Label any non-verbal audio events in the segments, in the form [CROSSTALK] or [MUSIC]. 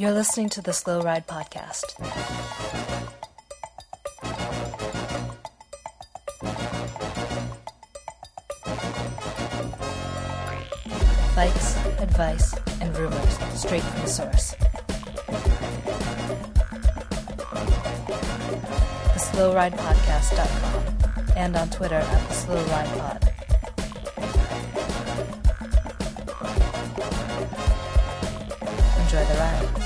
You're listening to the Slow Ride Podcast. Bikes, advice, and rumors straight from the source. TheSlowRidePodcast.com and on Twitter at the Slow Ride Pod. Enjoy the ride.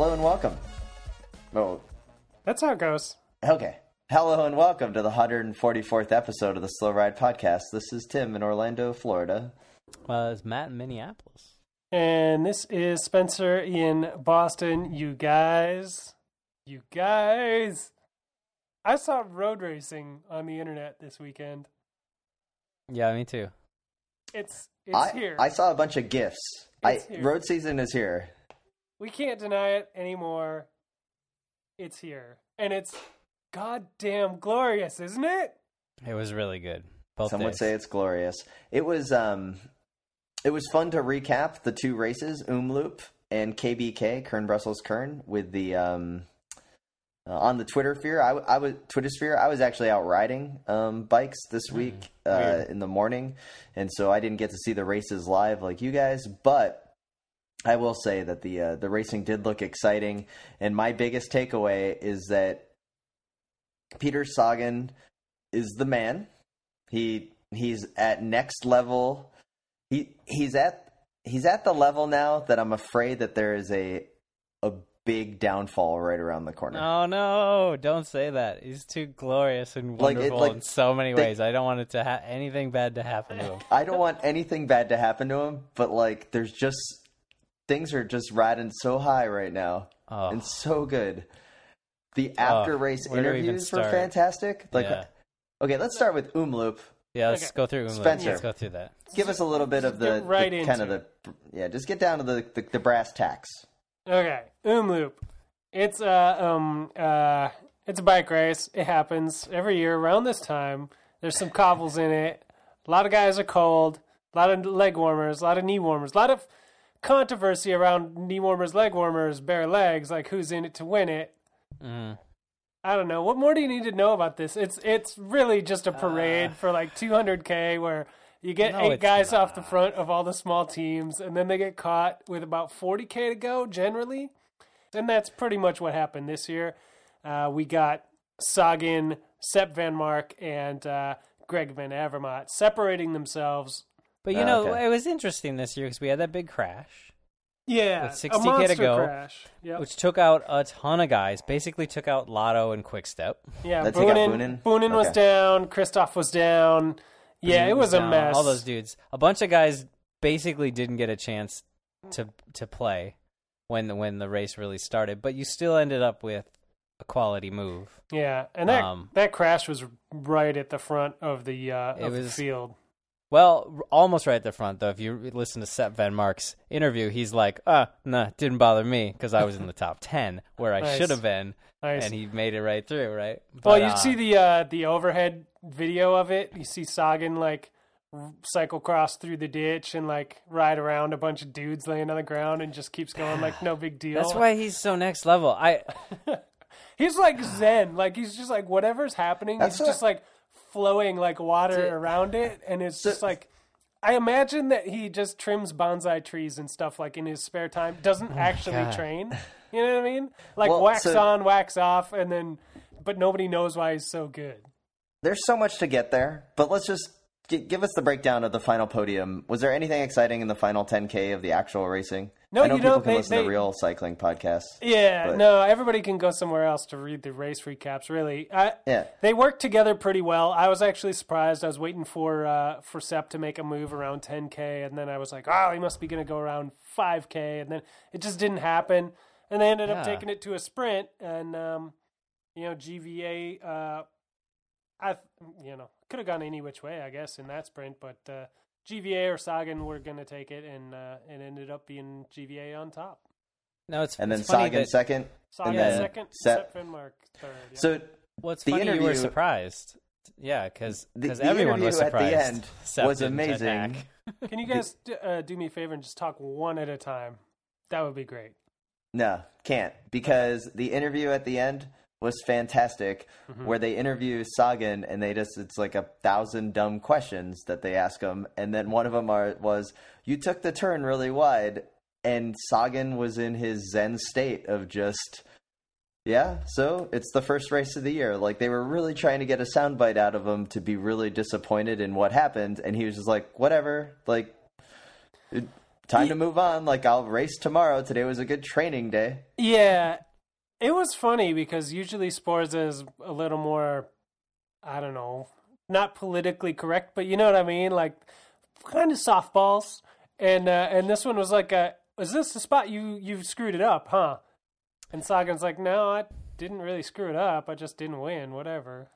Hello and welcome. Oh, That's how it goes. okay. Hello and welcome to the 144th episode of the Slow Ride Podcast. This is Tim in Orlando, Florida. Well, it's Matt in Minneapolis. And this is Spencer in Boston. You guys, you guys. I saw road racing on the internet this weekend. Yeah, me too. It's it's I, here. I saw a bunch of gifts. I here. road season is here. We can't deny it anymore. It's here, and it's goddamn glorious, isn't it? It was really good. Both Some would say it's glorious. It was um it was fun to recap the two races, Omloop and KBK, Kuurne Brussels Kuurne, with the um uh, on the Twitter sphere. I was Twitter sphere. I was actually out riding um, bikes this week uh, Hmm, in the morning, and so I didn't get to see the races live like you guys. But I will say that the uh, the racing did look exciting, and my biggest takeaway is that Peter Sagan is the man. He he's at next level. He he's at he's at the level now that I'm afraid that there is a a big downfall right around the corner. Oh no! Don't say that. He's too glorious and Like, it- wonderful like, in so many they- ways. I don't want it to ha- anything bad to happen to him. [LAUGHS] I don't want anything bad to happen to him, but like there's just things are just riding so high right now Oh, and so good. The after race where do we even interviews were fantastic. Like Yeah. okay, let's start with Omloop. yeah. Let's Okay. go through. Umlaut. Spencer. Let's go through that. Give us a little bit of the, right the kind of the yeah, just get down to the the, the brass tacks. Okay, Omloop. It's uh um uh it's a bike race. It happens every year around this time. There's some cobbles in it. A lot of guys are cold. A lot of leg warmers. A lot of knee warmers. A lot of controversy around knee warmers, leg warmers, bare legs. Like who's in it to win it? Mm. I don't know. What more do you need to know about this? It's it's really just a parade for like 200k where you get No, eight guys off the front of all the small teams, and then they get caught with about 40k to go generally, and that's pretty much what happened this year. Uh, we got Sagan, Sep Vanmarcke, and uh, Greg Van Avermaet separating themselves. But you Oh, know, okay. it was interesting this year because we had that big crash, Yeah, With a 60K to monster go, crash. Yep. which took out a ton of guys. Basically, took out Lotto and Quickstep. Yeah, That's- they got Boonen, Boonen? Boonen was down. Christoph was down. Yeah, He it was a down, mess. All those dudes. A bunch of guys basically didn't get a chance to to play when the when the race really started, but you still ended up with a quality move. Yeah, and that Um, that crash was right at the front of the uh, It of the field. Well, almost right at the front though. If you listen to Sep Vanmarcke's interview, he's like, "Ah, nah, didn't bother me because I was in the top [LAUGHS] ten where I Nice. should have been," Nice. and he made it right through, right? well, But, you uh, see the uh, the overhead video of it. You see Sagan like r- cycle cross through the ditch and like ride around a bunch of dudes laying on the ground and just keeps going like no big deal. That's why he's so next level. I [LAUGHS] he's like zen. Like he's just like whatever's happening, That's he's what- just like flowing like water Dude. around it, and it's just like. I imagine that he just trims bonsai trees and stuff like in his spare time. Doesn't oh actually God. train. You know what I mean? [LAUGHS] Like Well, wax so- on, wax off, and then, but nobody knows why he's so good. There's so much to get there, but let's just give us the breakdown of the final podium. Was there anything exciting in the final 10k of the actual racing? No, I know you people don't. can They- listen they- to real cycling podcasts. Yeah, But- no, everybody can go somewhere else to read the race recaps. Really, I, Yeah. they work together pretty well. I was actually surprised. I was waiting for uh, for Sep to make a move around 10k, and then I was like, oh, he must be going to go around 5k, and then it just didn't happen. And they ended up taking it to a sprint, and um, you know, GVA, uh, I you know could have gone any which way, I guess, in that sprint, but uh, GVA or Sagan were going to take it, and uh, it ended up being GVA on top. no, it's And then it's funny Sagan second. Sagan then second, Sep- Sep Vanmarcke third. yeah. So What's The funny, you were surprised yeah, because The- the everyone was interview at the end [LAUGHS] Sep was amazing. [LAUGHS] Can you guys d- uh, do me a favor and just talk one at a time? That would be great. No, can't because the interview at the end was fantastic, Mm-hmm. where they interview Sagan and they just it's like a thousand dumb questions that they ask him, and then one of them are was you took the turn really wide, and Sagan was in his zen state of just. Yeah, so it's the first race of the year. Like they were really trying to get a soundbite out of him to be really disappointed in what happened, and he was just like, "Whatever, like, it, time to move on. Like I'll race tomorrow. Today was a good training day." Yeah, it was funny because usually Sporza is a little more, I don't know, not politically correct, but you know what I mean, like kind of softballs. And uh, and this one was like, uh, "Is this the spot you you screwed it up, huh?" And Sagan's like, "No, I didn't really screw it up. I just didn't win. Whatever."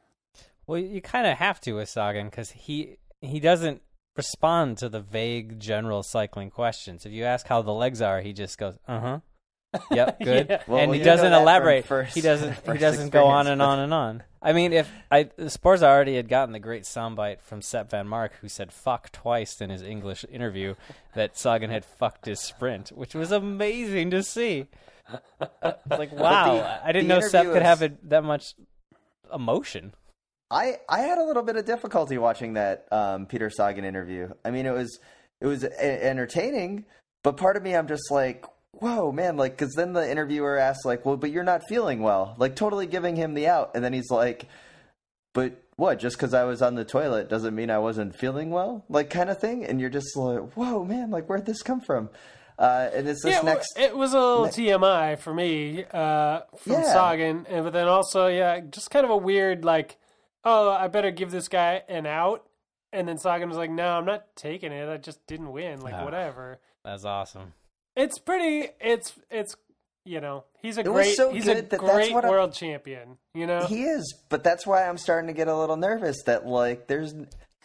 Well, you kind of have to with Sagan because he he doesn't respond to the vague general cycling questions. If you ask how the legs are, he just goes, "Uh huh." Yep, [LAUGHS] good. Yeah. Well, and well, he doesn't elaborate. first- [LAUGHS] he doesn't. He doesn't go on and on and on. I mean, if I Sporza already had gotten the great soundbite from Sep Vanmarcke, who said "fuck" twice in his English interview, that Sagan had fucked his sprint, which was amazing to see. like, [LAUGHS] wow, I didn't know Sep could is- have it, that much emotion. I I had a little bit of difficulty watching that um, Peter Sagan interview. I mean, it was it was entertaining, but part of me I'm just like, whoa, man, like because then the interviewer asks like, well, but you're not feeling well, like totally giving him the out, and then he's like, but what? Just because I was on the toilet doesn't mean I wasn't feeling well, like kind of thing, and you're just like, whoa, man, like where'd this come from? Uh, and it's this yeah, next. it was a little TMI for me uh, from Yeah. Sagan, and but then also, yeah, just kind of a weird like, oh, I better give this guy an out, and then Sagan was like, no, I'm not taking it. I just didn't win. Like Ah. whatever. That's awesome. It's pretty. It's it's you know he's a It was great so he's a good that that's great what I- world champion. You know. He is, but that's why I'm starting to get a little nervous that like there's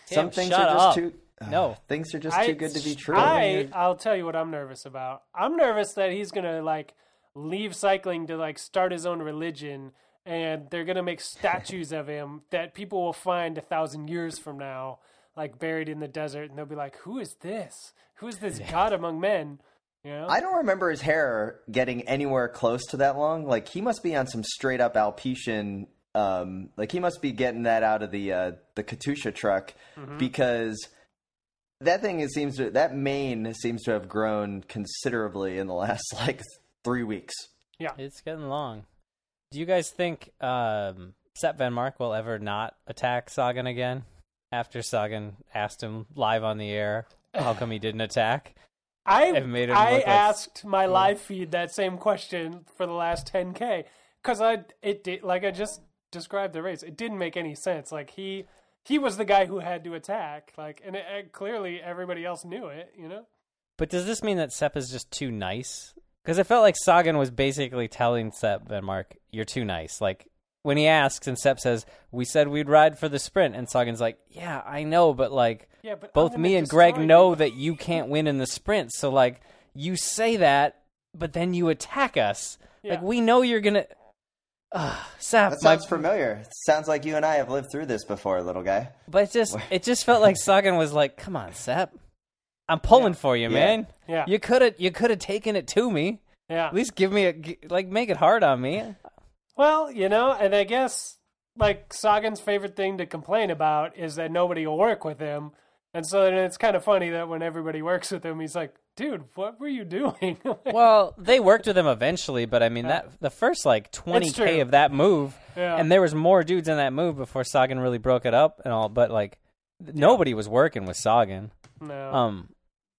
some things are just up. too No. Uh, things are just I- too good to be true. I I'll tell you what I'm nervous about. I'm nervous that he's gonna like leave cycling to like start his own religion, and they're gonna make statues of him that people will find a thousand years from now, like buried in the desert, and they'll be like, "Who is this? Who is this God among men?" You know? I don't remember his hair getting anywhere close to that long. Like he must be on some straight up Alpecin. Um, like he must be getting that out of the uh, the Katusha truck Mm-hmm. because that thing it seems to that mane seems to have grown considerably in the last [LAUGHS] like three weeks. Yeah, it's getting long. Do you guys think um, Sep Vanmarcke will ever not attack Sagan again? After Sagan asked him live on the air, how come he didn't attack? I It I look like- asked my hmm. live feed that same question for the last 10k because I it did like I just described the race. It didn't make any sense. Like he he was the guy who had to attack. Like and it, it- clearly everybody else knew it. You know. But does this mean that Sep is just too nice? Because I felt like Sagan was basically telling Sep Vanmarcke, "You're too nice." Like when he asks and Sep says, "We said we'd ride for the sprint," and Sagan's like, "Yeah, I know, but like." Yeah, but both me and Greg destroy know that you can't win in the sprint. So like you say that, but then you attack us. Like we know you're gonna. [SIGHS] Uh, Sap, That my, sounds familiar. Sounds like you and I have lived through this before, little guy. but it just it just felt like Sagan was like, "Come on, Sap, I'm pulling for you, Yeah. man. Yeah. You could have you could have taken it to me. Yeah. At least give me a like make it hard on me." Well, you know, and I guess like Sagan's favorite thing to complain about is that nobody will work with him. And so then it's kind of funny that when everybody [LAUGHS] works with him, he's like, "Dude, what were you doing?" [LAUGHS] Well, they worked with him eventually, but I mean that the first like 20k of that move, Yeah. and there was more dudes in that move before Sagan really broke it up and all. But like nobody was working with Sagan. no. Um,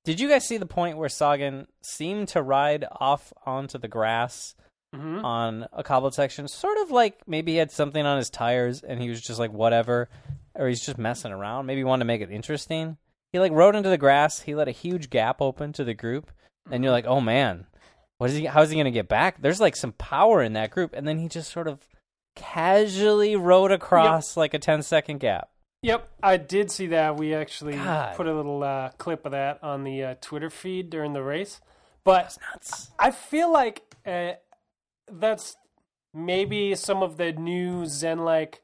did you guys see the point where Sagan seemed to ride off onto the grass Mhm. on a cobbled section, sort of like maybe he had something on his tires and he was just like whatever, or he's just messing around. Maybe he wanted to make it interesting. He like rode into the grass. He let a huge gap open to the group, and you're like, oh man, what is he? How's he gonna get back? There's like some power in that group, and then he just sort of casually rode across like a 10 second gap. Yep, I did see that. We actually God. put a little uh, clip of that on the uh, Twitter feed during the race. But Nuts. I feel like uh, that's maybe some of the new Zen like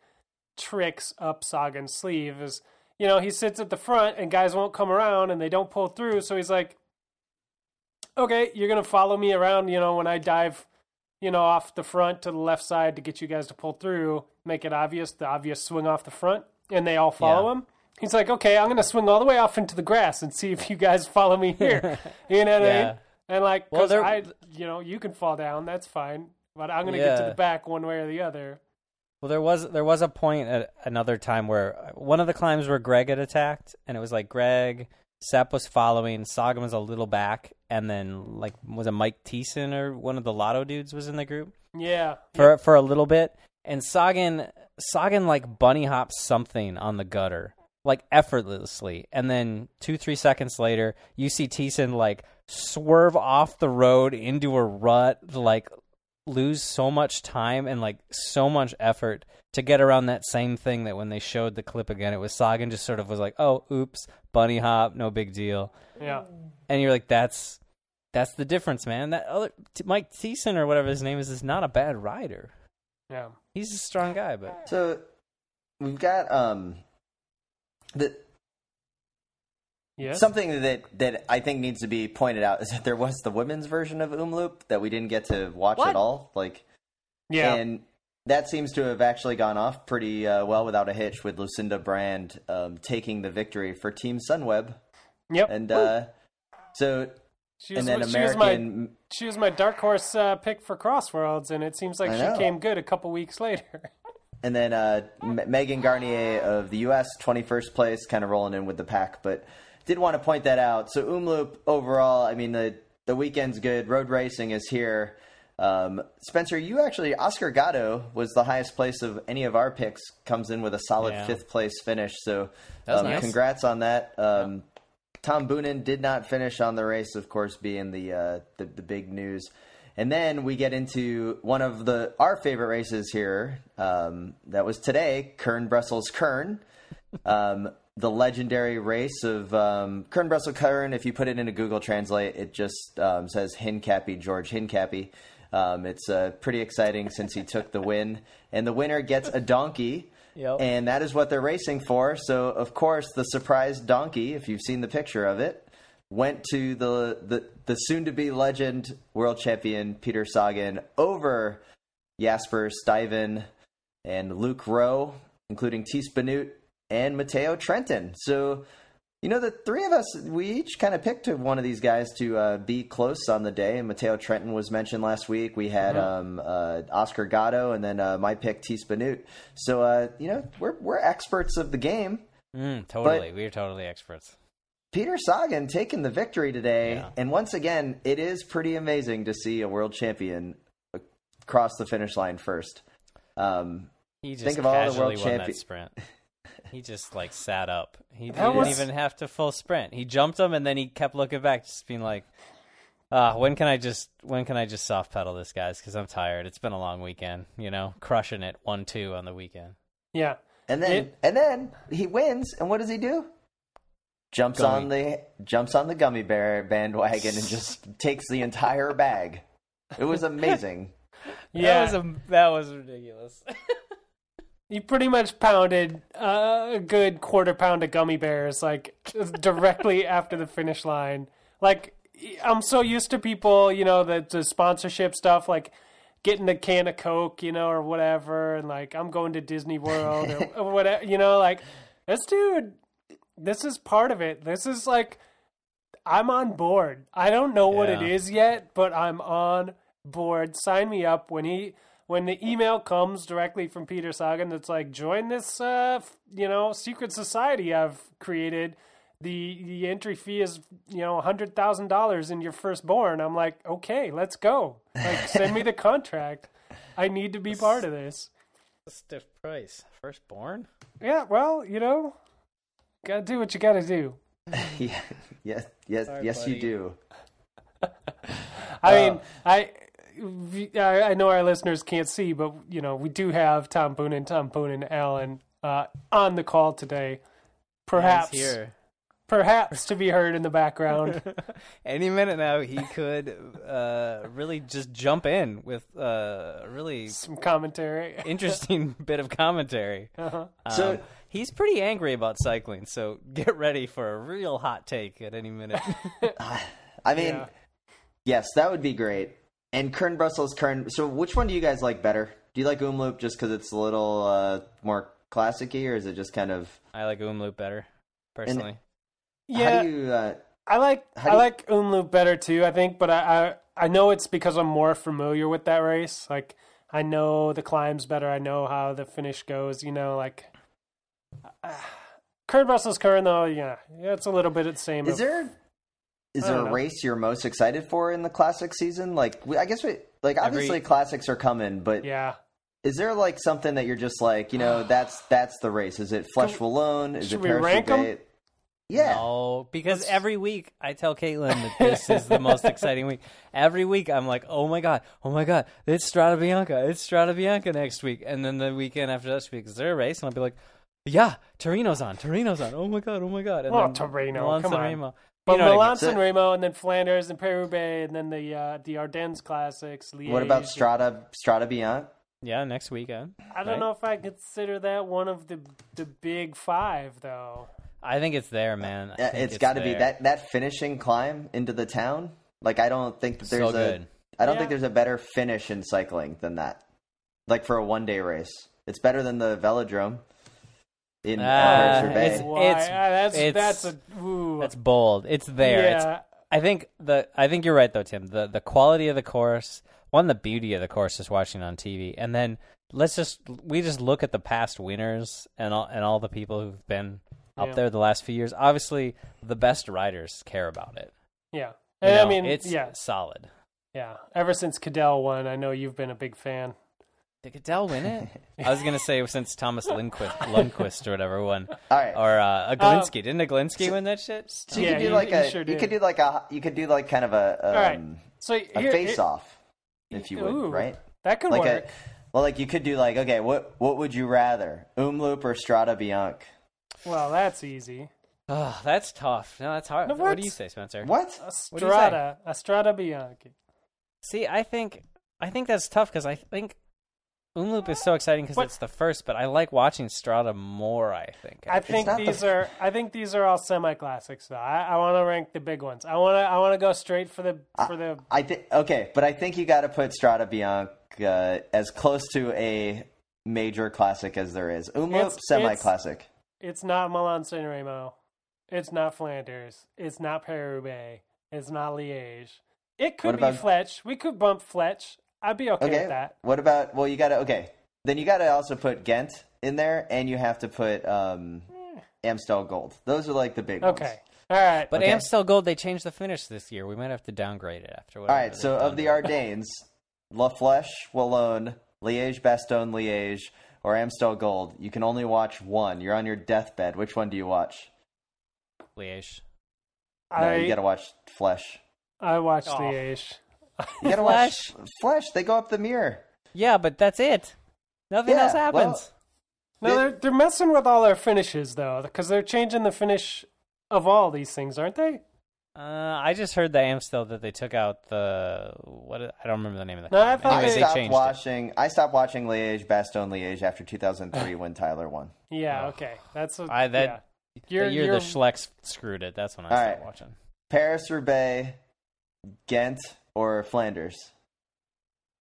tricks up Sagan's sleeve. Is you know he sits at the front and guys won't come around and they don't pull through. So he's like, okay, you're gonna follow me around. You know when I dive, you know off the front to the left side to get you guys to pull through, make it obvious, the obvious swing off the front, and they all follow Yeah. him. He's like, okay, I'm gonna swing all the way off into the grass and see if you guys [LAUGHS] follow me here. [LAUGHS] you know what I mean? And like, Well, I, you know, you can fall down, that's fine, but I'm gonna get to the back one way or the other. Well, there was there was a point at another time where one of the climbs where Greg had attacked, and it was like Greg, Sep was following, Sagan was a little back, and then like was it Mike Thiessen or one of the Lotto dudes was in the group? Yeah, for for a little bit, and Sagan Sagan like bunny hops something on the gutter like effortlessly, and then two three seconds later, you see Thiessen like swerve off the road into a rut, like lose so much time and like so much effort to get around that same thing that when they showed the clip again, it was Sagan just sort of was like, "Oh, oops, bunny hop, no big deal," yeah, and you're like, "That's that's the difference, man." That other T- Mike Thiessen or whatever his name is is not a bad rider. yeah. He's a strong guy, but So we've got um the Yes. something that that I think needs to be pointed out is that there was the women's version of Omloop that we didn't get to watch What? at all. Like yeah. and that seems to have actually gone off pretty uh, well without a hitch with Lucinda Brand um, taking the victory for Team Sunweb. yep. And uh, so she was, and then she was my she was my dark horse uh, pick for Crossworlds, and it seems like I she know. came good a couple weeks later. [LAUGHS] And then uh, M- Megan Guarnier of the U.S., 21st place, kind of rolling in with the pack, but did want to point that out. So Omloop overall, I mean, the, the weekend's good. Road racing is here. Um, Spencer, you actually, Oscar Gatto was the highest place of any of our picks, comes in with a solid Yeah. fifth place finish. So um, nice. congrats on that. Um, Tom Boonen did not finish on the race, of course, being the, uh, the the big news. And then we get into one of the our favorite races here. Um, that was today, Kuurne Brussels Kuurne, [LAUGHS] um, the legendary race of um, Kuurne Brussels Kuurne. If you put it into Google Translate, it just um, says Hincapie George Hincapie. Um, it's uh, pretty exciting since he took the win, and the winner gets a donkey. Yep. And that is what they're racing for. So, of course, the surprise donkey, if you've seen the picture of it, went to the the, the soon to be legend world champion Peter Sagan over Jasper Stuyven and Luke Rowe, including Tiesj Benoot and Matteo Trentin. So, you know, the three of us, we each kind of picked one of these guys to uh, be close on the day. And Matteo Trentin was mentioned last week. We had um, uh, Oscar Gatto, and then uh, my pick, Tiesj Benoot. So, uh, you know, we're we're experts of the game. mm, totally, we're totally experts. Peter Sagan taking the victory today, Yeah. and once again, it is pretty amazing to see a world champion cross the finish line first. Um, He just Think of all the world won champi- that sprint. [LAUGHS] He just like sat up. He That didn't was- even have to full sprint. He jumped him and then he kept looking back, just being like, uh, when can I just when can I just soft pedal this guys? Because I'm tired. It's been a long weekend. You know, crushing it one two on the weekend. yeah, and then It- and then he wins, and what does he do? Jumps Gummy. on the jumps on the gummy bear bandwagon and just [LAUGHS] takes the entire bag. It was amazing. [LAUGHS] yeah. that was a, that was ridiculous. [LAUGHS] He pretty much pounded a good quarter pound of gummy bears, like directly [LAUGHS] after the finish line. Like I'm so used to people, you know, the, the sponsorship stuff, like getting a can of Coke, you know, or whatever, and like I'm going to Disney World or, [LAUGHS] or whatever, you know, like this dude. This is part of it. This is like I'm on board. I don't know what it Yeah. is yet, but I'm on board. Sign me up when he when the email comes directly from Peter Sagan that's like join this uh f- you know secret society I've created. The the entry fee is you know hundred thousand dollars in your firstborn. I'm like okay, let's go. Like send me the [LAUGHS] contract. I need to be part of this. A Stiff price. Firstborn. Yeah, well, you know, gotta do what you gotta do. [LAUGHS] yeah, yes, yes, Sorry, yes, you do. [LAUGHS] I Uh, mean, I, I I know our listeners can't see, but you know we do have Tom Boonen Tom Boonen and Alan uh, on the call today. Perhaps He's here. perhaps to be heard in the background. [LAUGHS] Any minute now, he could uh, really just jump in with uh, a really Some commentary. [LAUGHS] interesting bit of commentary. Uh-huh. So- Um, he's pretty angry about cycling, so get ready for a real hot take at any minute. [LAUGHS] I mean, Yeah. yes, that would be great. And Kuurne Brussels, Kuurne. So, which one do you guys like better? Do you like Omloop just because it's a little uh, more classicy, or is it just kind of? I like Omloop better, personally. Yeah, How do you? Uh, I like how I do you- like Omloop better too. I think, but I, I I know it's because I'm more familiar with that race. Like I know the climbs better. I know how the finish goes. You know, like uh, [SIGHS] Kuurne Brussels Kuurne though. Yeah, yeah, it's a little bit the same. is of- there? Is there a know. race you're most excited for in the classic season? Like, we, I guess we like Every- obviously classics are coming, but Yeah, is there like something that you're just like, you know, [SIGHS] that's that's the race? Is it Flèche Wallonne? Is should it we Paris rank 'em? Roubaix? Yeah. No, because Let's- every week I tell Caitlin that this is the most [LAUGHS] exciting week. Every week I'm like, oh my god, oh my god, it's Strada Bianca, it's Strada Bianca next week, and then the weekend after that week, is there a race? And I'll be like, yeah, Tirreno's on, Tirreno's on. Oh my god, oh my god. And Oh, then Tirreno, Milan come San on. Remo. But You know what I mean. Milan So- San Remo and then Flanders and Paris Roubaix and then the uh, the Ardennes Classics. What about Strada Strada Bianca? Yeah, next weekend. I don't right? know if I consider that one of the the big five though. I think it's there, man. I Yeah, think it's got to be that that finishing climb into the town. Like I don't think that there's a good. I don't Yeah. think there's a better finish in cycling than that. Like for a one day race, it's better than the velodrome in uh, Ah, Paris-Roubaix. it's- it's- Ah, that's it's- that's a ooh. That's bold. It's there. It's I think the I think you're right though, Tim. The the quality of the course, one, the beauty of the course is watching on TV, and then let's just we just look at the past winners and all and all the people who've been up Yeah. there the last few years. Obviously, the best riders care about it. yeah. You And I mean, it's yeah, solid. yeah. Ever since Cadel won, I know you've been a big fan. Did Goodell win it? [LAUGHS] I was gonna say since Thomas Lundquist, Lundquist or whatever won, All right. or uh, a Glinsky. Didn't a Glinsky win that shit? So you Yeah, could do he- like he a sure you did. could do like a you could do like kind of a um, right. So a here, face off if you would, Ooh, right? That could Like work. a well, like you could do like okay, what what would you rather, Omloop or Strada Bianca? Well, that's easy. Oh, that's tough. No, that's hard. No, what what? do you say, Spencer? What? What do you say? Estrada, Estrada Bianchi. See, I think I think that's tough because I think Omloop is so exciting because it's the first, but I like watching Strada more. I think. I think not the these f- are. I think these are all semi classics though. I, I want to rank the big ones. I want to. I want to go straight for the for the. I think okay, but I think you got to put Strada Bianca uh, as close to a major classic as there is. Omloop It's- semi classic. It's not Milan San Remo. It's not Flanders. It's not Paris Roubaix. It's not Liège. It could What about- be Fletch. We could bump Fletch. I'd be okay, Okay. with that. What about well, you got to okay. Then you got to also put Ghent in there, and you have to put um, Amstel Gold. Those are like the big ones. Okay. All right. But Okay. Amstel Gold, they changed the finish this year. We might have to downgrade it after. All right. So of done the. Ardennes, La Flèche, Wallonne, Liège, Bastogne, Liège, or Amstel Gold, you can only watch one. You're on your deathbed. Which one do you watch? Liège. No, I you got to watch Flesh. I watched Oh. Liège. You got to watch Flesh. They go up the mirror. Yeah, but that's it. Nothing Yeah, else happens. No, They- they're they're messing with all their finishes though, because they're changing the finish of all these things, aren't they? uh, I just heard the Amstel that they took out the what? I don't remember the name of the. No, I climb. thought I they- they stopped changed it. watching. I stopped watching Liège, Bastogne, Liège after 2003 [LAUGHS] when Tyler won. Yeah. Oh. Okay. That's what. I- that- yeah. The You're, year you're, the Schlecks screwed it. That's when I All stopped right. watching. Paris Roubaix, Ghent, or Flanders?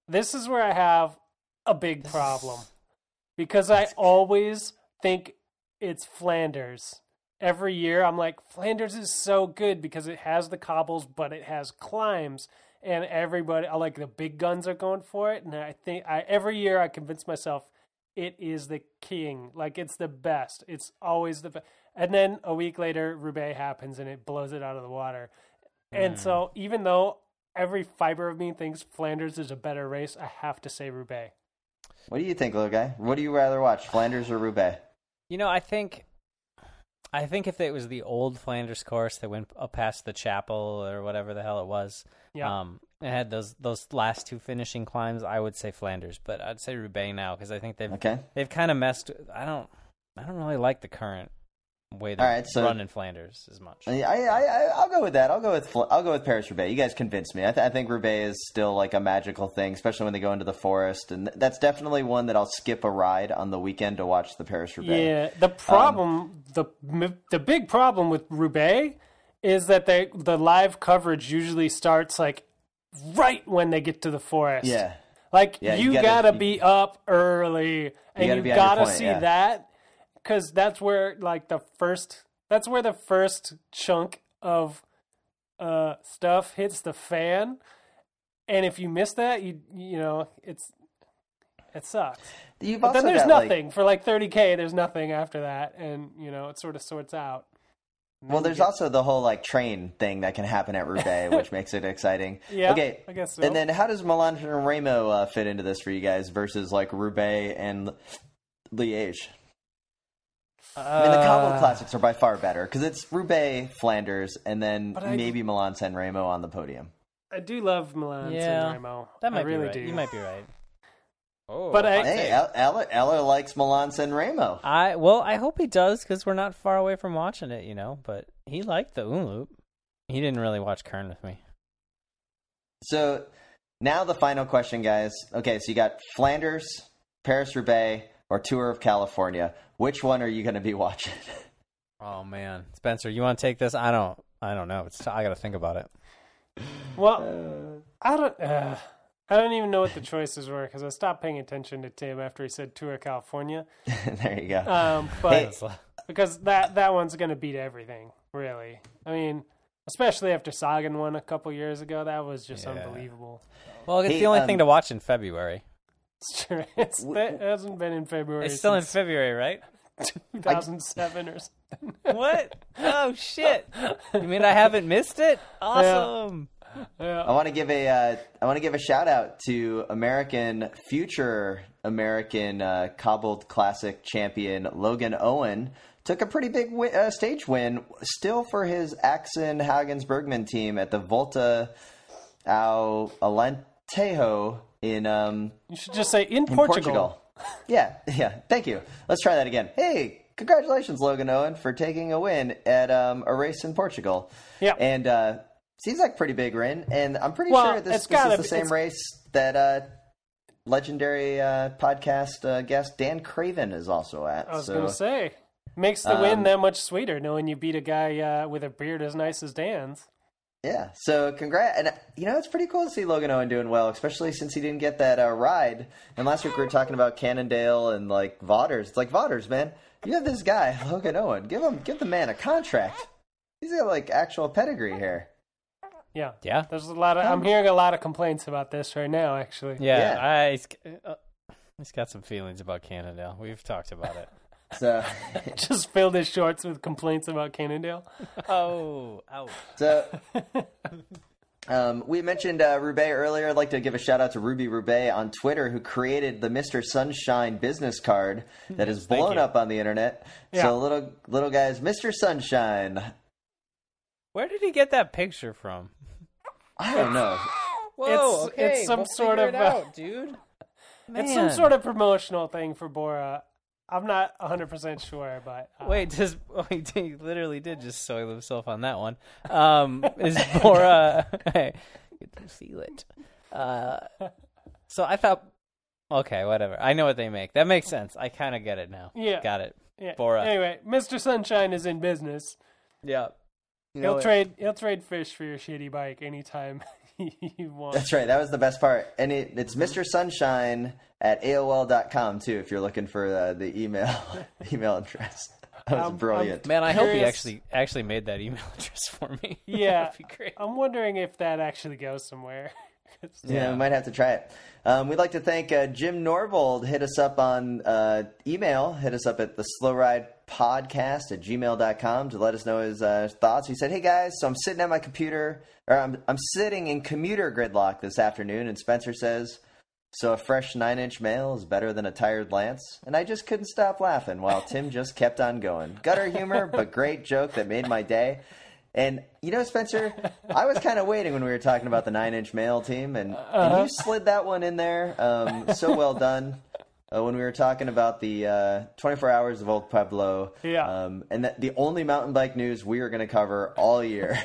this is where I have a big problem because I always think it's Flanders. Every year, I'm like, Flanders is so good because it has the cobbles, but it has climbs, and everybody, I like the big guns are going for it. And I think I every year I convince myself it is the king, like it's the best. It's always the best. And then a week later, Roubaix happens and it blows it out of the water. And so, even though every fiber of me thinks Flanders is a better race, I have to say Roubaix. What do you think, little guy? What do you rather watch, Flanders or Roubaix? You know, I think, I think if it was the old Flanders course that went up past the chapel or whatever the hell it was, Yeah. um, it had those those last two finishing climbs. I would say Flanders, but I'd say Roubaix now because I think they've Okay. they've kind of messed. I don't, I don't really like the current way they All right, so- run in Flanders as much. I, I, I, I'll go with that. I'll go with I'll go with Paris Roubaix. You guys convinced me. I, th- I think Roubaix is still like a magical thing, especially when they go into the forest, and th- that's definitely one that I'll skip a ride on the weekend to watch the Paris Roubaix. Yeah, the um, problem, the the big problem with Roubaix is that they the live coverage usually starts like right when they get to the forest. Yeah. like Yeah, you, you gotta- gotta, you- be up early, and gotta you be on gotta point, see yeah. that because that's where like the first that's where the first chunk of uh stuff hits the fan, and if you miss that, you you know it's it sucks. You've But then there's got, like- nothing for like 30k. There's nothing after that, and you know it sort of sorts out. Well, there's get- also the whole like train thing that can happen at Roubaix, [LAUGHS] which makes it exciting. Yeah, Okay. I guess so. And then how does Milan and Remo uh, fit into this for you guys versus like Roubaix and Liège? I mean, the Cobble Uh, Classics are by far better because it's Roubaix, Flanders, and then I- maybe Milan San Remo on the podium. I do love Milan Yeah, San Remo. That might I really be right. do. You might be right. Oh, But I- Hey, take. El- Eller, Eller likes Milan San Remo. I well, I hope he does because we're not far away from watching it, you know. But he liked the Omloop. He didn't really watch Kuurne with me. So now the final question, guys. Okay, so you got Flanders, Paris Roubaix, or Tour of California. Which one are you going to be watching? [LAUGHS] Oh man, Spencer, you want to take this? I don't. I don't know. It's. I got to think about it. Well, I don't. Uh, I don't even know what the choices were because I stopped paying attention to Tim after he said Tour of California. [LAUGHS] there you go. Um, [LAUGHS] but Hey. because that that one's gonna beat everything, really. I mean, especially after Sagan won a couple years ago, that was just Yeah. unbelievable. Well, it's Hey, the only um, thing to watch in February. [LAUGHS] It's true. It's, it hasn't been in February. It's still in February, right? 2007 or something. [LAUGHS] what? Oh shit! You mean I haven't missed it? Awesome. I want to give a uh, I want to give a shout out to American future American uh, cobbled classic champion Logan Owen. Took a pretty big wi- uh, stage win, still for his Axeon Hagens Berman team at the Volta ao Alentejo in um, You should just say in, in Portugal. Portugal. Yeah, [LAUGHS] yeah. Thank you. Let's try that again. Hey, congratulations, Logan Owen, for taking a win at um, a race in Portugal. Yeah. and uh, seems like a pretty big win. And I'm pretty Well, sure this, this is the be- same race that uh, legendary uh, podcast uh, guest Dan Craven is also at. I was so, gonna say makes the win Um, that much sweeter knowing you beat a guy uh, with a beard as nice as Dan's. Yeah, so congrats. And, uh, you know, it's pretty cool to see Logan Owen doing well, especially since he didn't get that uh, ride. And last week we were talking about Cannondale and, like, Vaughters. It's like, Vaughters, man, you have this guy, [LAUGHS] Logan Owen. Give him, give the man a contract. He's got, like, actual pedigree here. Yeah, Yeah. There's a lot of. I'm hearing a lot of complaints about this right now. Actually, Yeah. Yeah. I. He's, uh, he's got some feelings about Cannondale. We've talked about it. [LAUGHS] So, [LAUGHS] just filled his shorts with complaints about Cannondale. [LAUGHS] oh, ouch. so um, we mentioned uh, Roubaix earlier. I'd like to give a shout out to Ruby Roubaix on Twitter, who created the Mr. Sunshine business card that is [LAUGHS] has blown up on the internet. Yeah. So, little, little guys, Mr. Sunshine. Where did he get that picture from? I don't know. Whoa, It's- it's some we'll sort of, it uh, out, dude. It's some sort of promotional thing for Bora. I'm not 100 percent sure, but uh, Wait, just [LAUGHS] wait, he literally did just soil himself on that one. Um, is Bora? [LAUGHS] Hey, you can feel it. Uh, so I thought, okay, whatever. I know what they make. That makes sense. I kind of get it now. Yeah. got it. yeah. Bora. Anyway, Mr. Sunshine is in business. Yeah, he'll trade. He'll trade fish for your shitty bike anytime [LAUGHS] [LAUGHS] you want. That's right. That was the best part. And it, it's Mr. Sunshine at AOL.com, too, if you're looking for uh, the email [LAUGHS] email address. That was I'm- brilliant. Man, I hope he actually actually made that email [LAUGHS] address for me. Yeah, That'd be great. I'm wondering if that actually goes somewhere. 'Cause- Yeah, we might have to try it. Um, we'd like to thank uh, Jim Norvold. Hit us up on uh, email. Hit us up at the Slow Ride Podcast at gmail.com to let us know his uh, thoughts. He said, Hey guys, so I'm sitting at my computer, or I'm, I'm sitting in commuter gridlock this afternoon, and Spencer says, So a fresh nine inch male is better than a tired Lance? And I just couldn't stop laughing while [LAUGHS] Tim just kept on going. Gutter humor, but great joke that made my day. And you know, Spencer, I was kind of waiting when we were talking about the nine-inch male team, and, and you slid that one in there. Um, so well done. Uh, when we were talking about the uh, 24 hours of Old Pueblo. Yeah. Um, and that the only mountain bike news we are going to cover all year.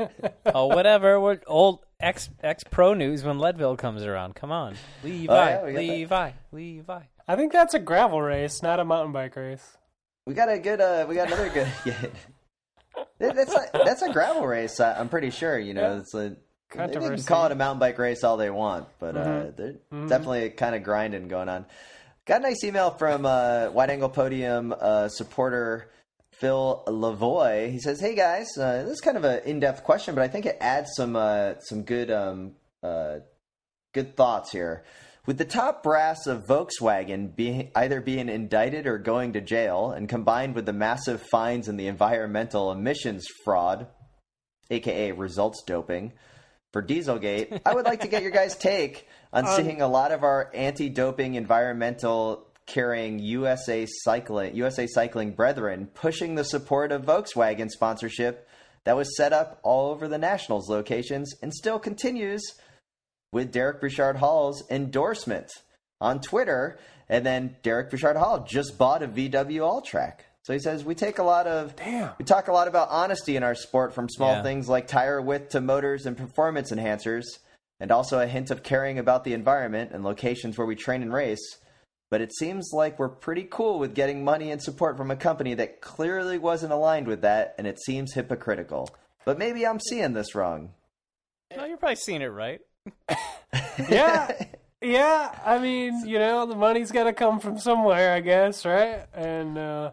[LAUGHS] oh, whatever. We're old ex ex pro news when Leadville comes around. Come on, Levi, Oh, yeah, we got that. Levi, Levi. I think that's a gravel race, not a mountain bike race. we got a good. Uh, we got another good. [LAUGHS] Yeah. That's a, that's a gravel race. I- I'm pretty sure. You know, Yeah. it's a. They can call it a mountain bike race all they want, but uh, Mhm. there's Mhm. definitely kind of grinding going on. Got a nice email from uh, Wide Angle Podium uh, supporter Phil Lavoy. He says, "Hey guys, uh, this is kind of an in-depth question, but I think it adds some uh, some good um, uh, good thoughts here. With the top brass of Volkswagen being either being indicted or going to jail, and combined with the massive fines and the environmental emissions fraud, aka results doping, for Dieselgate, I would like to get your guys' [LAUGHS] take on Um, seeing a lot of our anti-doping environmental carrying USA cycling USA cycling brethren pushing the support of Volkswagen sponsorship that was set up all over the Nationals locations and still continues with Derek Bouchard Hall's endorsement on Twitter. And then Derek Bouchard Hall just bought a VW All Track. So he says we take a lot of Damn. we talk a lot about honesty in our sport from small Yeah. things like tire width to motors and performance enhancers, and also a hint of caring about the environment and locations where we train and race. But it seems like we're pretty cool with getting money and support from a company that clearly wasn't aligned with that, and it seems hypocritical. But maybe I'm seeing this wrong. No, you're probably seeing it right. [LAUGHS] Yeah. Yeah, I mean, you know, the money's got to come from somewhere, I guess, right? And uh,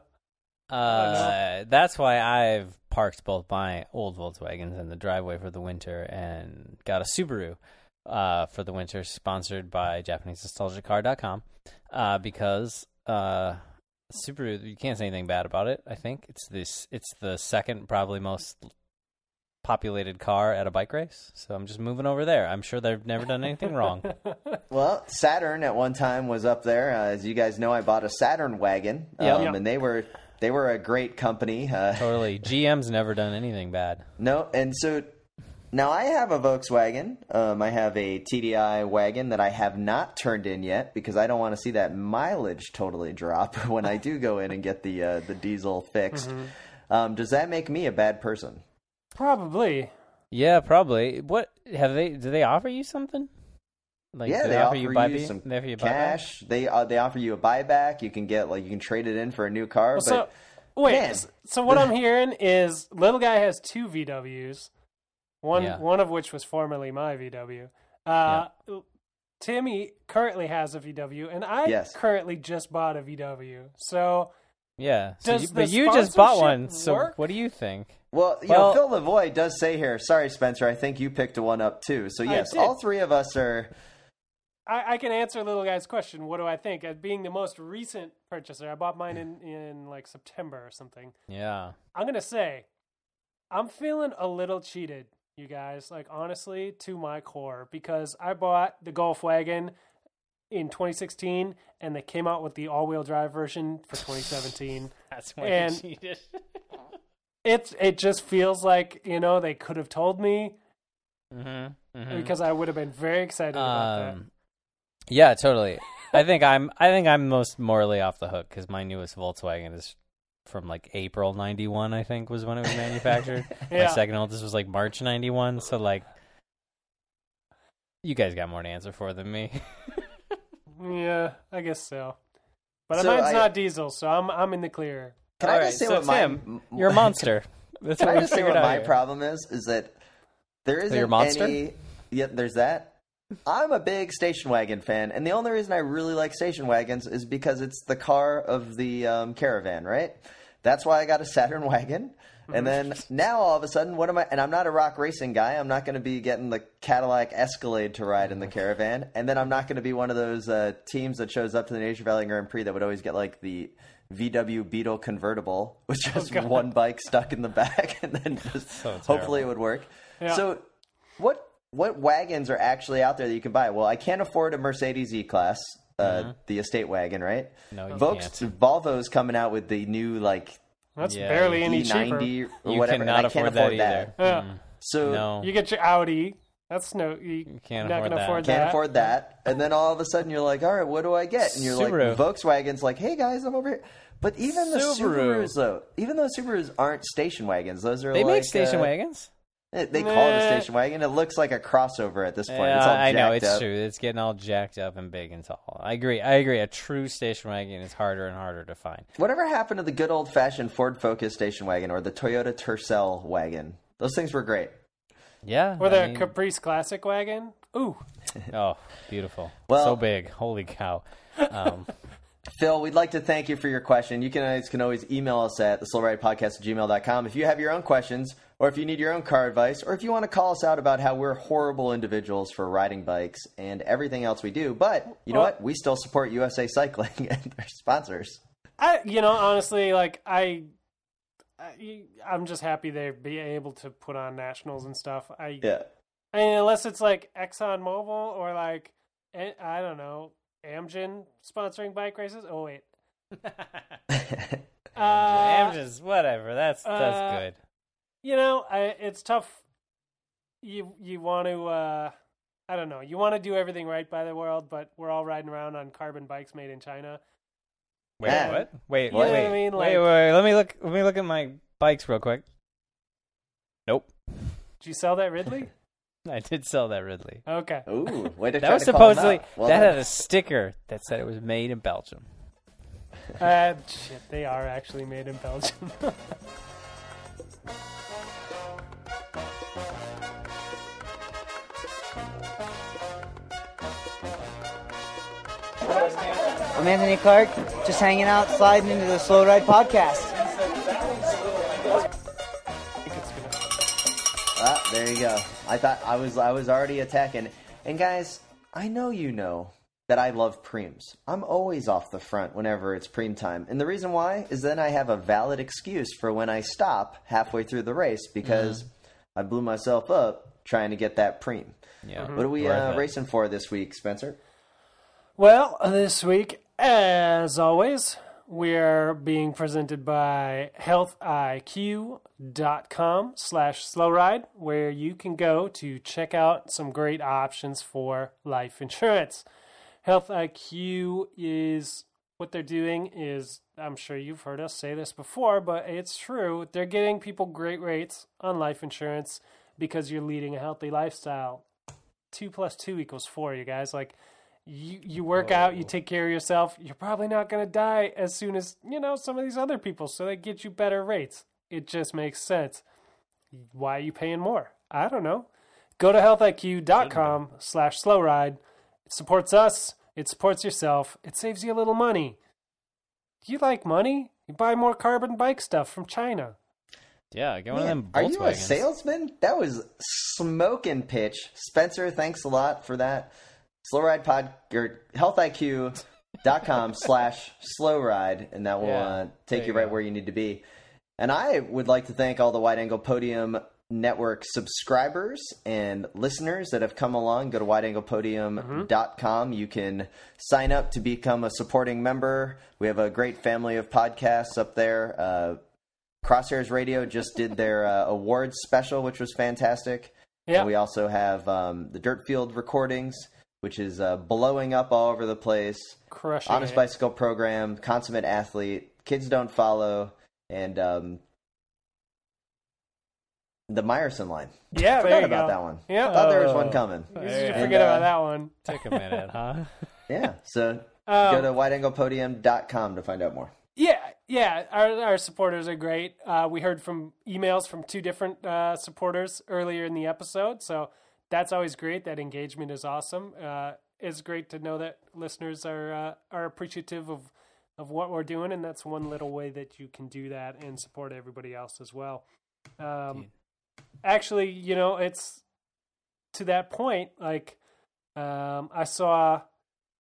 Uh, that's why I've parked both my old Volkswagens in the driveway for the winter and got a Subaru uh, for the winter, sponsored by JapaneseNostalgiaCar.com, uh, because uh, Subaru you can't say anything bad about it. I think it's this it's the second probably most populated car at a bike race, so I'm just moving over there. I'm sure they've never done anything wrong. [LAUGHS] Well, Saturn at one time was up there. Uh, as you guys know, I bought a Saturn wagon, um, Yep. Yep. and they were they were a great company. Uh, totally, [LAUGHS] GM's never done anything bad. No, and so now I have a Volkswagen. Um, I have a TDI wagon that I have not turned in yet because I don't want to see that mileage totally drop [LAUGHS] when I do go in and get the uh, the diesel fixed. Um, does that make me a bad person? probably. Yeah, probably. What have they? Do they offer you something? Like, yeah, do they, offer you, buy- some they offer you buyback? cash. They uh, they offer you a buyback. You can get like you can trade it in for a new car. Well, but so wait, man. so what I'm [LAUGHS] hearing is little guy has two VWs, one Yeah. one of which was formerly my VW. Uh, Timmy currently has a VW, and I Yes. currently just bought a VW. So Yeah, so you, but you just bought one. sponsorship So what do you think? Well, you Well- know, Phil Lavoy does say here. Sorry, Spencer. I think you picked one up too. So yes, all three of us are. I, I can answer little guy's question. What do I think? As being the most recent purchaser, I bought mine in [LAUGHS] in like September or something. Yeah, I'm gonna say, I'm feeling a little cheated, you guys. Like honestly, to my core, because I bought the Golf wagon in 2016, and they came out with the all-wheel drive version for [LAUGHS] 2017. that's why you And- cheated. [LAUGHS] it's it just feels like you know they could have told me mm-hmm, because I would have been very excited about that. um, yeah, totally. I think I'm. I think I'm most morally off the hook because my newest Volkswagen is from like April '91. I think was when it was [LAUGHS] manufactured. My Yeah. second oldest was like March '91. So like, you guys got more to answer for than me. [LAUGHS] Yeah, I guess so. But So mine's I- not diesel, so I'm I'm in the clear. Can All I right, just say so what my Tim, You're a [LAUGHS] monster. That's Can what I we just say figured what out my here. problem is? Is that there isn't you're a monster? any. Yeah, there's that. I'm a big station wagon fan, and the only reason I really like station wagons is because it's the car of the um, caravan, right? That's why I got a Saturn wagon. And then now all of a sudden, what am I? And I'm not a rock racing guy. I'm not going to be getting the Cadillac Escalade to ride in the caravan. And then I'm not going to be one of those uh, teams that shows up to the Nature Valley Grand Prix that would always get like the VW Beetle convertible with just God. one bike stuck in the back, [LAUGHS] and then just So hopefully it would work. Yeah. So, what what wagons are actually out there that you can buy? Well, I can't afford a Mercedes E Class, uh, the estate wagon, right? No, you Volks, Volvo's coming out with the new like That's Yeah, barely any cheaper. E90 or You whatever. and cannot I can't afford that either. Yeah. Mm. So No. You get your Audi That's no. You can't afford gonna that. Can't afford that. And then all of a sudden you're like, all right, what do I get? And you're Subaru. like, Volkswagen's like, hey guys, I'm over here. But even the Subaru. Subarus, though, even though Subarus aren't station wagons, those are They like make station uh, wagons. They they call it a station wagon. It looks like a crossover at this point. Yeah, it's all I know jacked it's up. true. It's getting all jacked up and big and tall. I agree. I agree. A true station wagon is harder and harder to find. Whatever happened to the good old fashioned Ford Focus station wagon or the Toyota Tercel wagon? Those things were great. Yeah. Or I the mean- Caprice Classic wagon. Ooh, [LAUGHS] oh, beautiful. Well- so big. Holy cow. Um, [LAUGHS] Phil, we'd like to thank you for your question. You can always, can always email us at the Podcast at gmail.com if you have your own questions, or if you need your own car advice, or if you want to call us out about how we're horrible individuals for riding bikes and everything else we do. But you know Well- what? We still support USA Cycling [LAUGHS] and their sponsors. I you know honestly like I, I I'm just happy they're being able to put on nationals and stuff. I Yeah. I mean, unless it's like Exxon Mobil or like I don't know Amgen sponsoring bike races. Oh wait, [LAUGHS] [LAUGHS] uh, I'm just whatever. That's uh, that's good. You know I, it's tough. You you want to uh, I don't know. You want to do everything right by the world, but we're all riding around on carbon bikes made in China. Wait, Yeah. what? Wait, You know wait, what I wait, mean? Like- wait, wait. Let me look. Let me look at my bikes real quick. Nope. Did you sell that Ridley? [LAUGHS] I did sell that Ridley. Okay. Ooh, way to [LAUGHS] That was to supposedly. Well that done. had a sticker that said it was made in Belgium. Uh, shit, they are actually made in Belgium. [LAUGHS] I'm Anthony Clark, just hanging out, sliding into the Slow Ride podcast. Ah, there you go. I thought I was I was already attacking. And guys, I know you know that I love preems. I'm always off the front whenever it's preem time. And the reason why is then I have a valid excuse for when I stop halfway through the race because I blew myself up trying to get that preem. Yeah. What are we uh, racing for this week, Spencer? Well, this week, as always, we're being presented by healthiq.com slash slowride, where you can go to check out some great options for life insurance. Health IQ is what they're doing is I'm sure you've heard us say this before, but it's true. They're getting people great rates on life insurance because you're leading a healthy lifestyle. Two plus two equals four, you guys. Like you you work out, you take care of yourself, you're probably not going to die as soon as, you know, some of these other people, so they get you better rates. It just makes sense. Why are you paying more? I don't know. Go to healthiq.com slash slow ride. It supports us. It supports yourself. It saves you a little money. Do you like money? You buy more carbon bike stuff from China. Yeah, get one of Man, them are you a salesman? That was smoking pitch. Spencer, thanks a lot for that. Slow Ride Pod or healthiq.com [LAUGHS] slash slow ride, and that will Yeah, uh, take you you right where you need to be. And I would like to thank all the Wide Angle Podium Network subscribers and listeners that have come along. Go to wideanglepodium.com. You can sign up to become a supporting member. We have a great family of podcasts up there. Uh, Crosshairs Radio just did their uh, awards special, which was fantastic. Yeah. And we also have um, the Dirtfield recordings, which is uh, blowing up all over the place. Crushing Honest it. Bicycle Program, Consummate Athlete, Kids Don't Follow, and um, the Meyerson line. Yeah, Forgot there you about go. that one. Yeah. Thought there was one coming. Easy to And, forget uh, about that one. Take a minute, huh? [LAUGHS] Yeah, so Um, go to wideanglepodium.com to find out more. Yeah, yeah. Our our supporters are great. Uh, we heard from emails from two different uh, supporters earlier in the episode, so that's always great. That engagement is awesome. Uh, it's great to know that listeners are uh, are appreciative of of what we're doing, and that's one little way that you can do that and support everybody else as well. Um, actually, you know, it's to that point. Like, um, I saw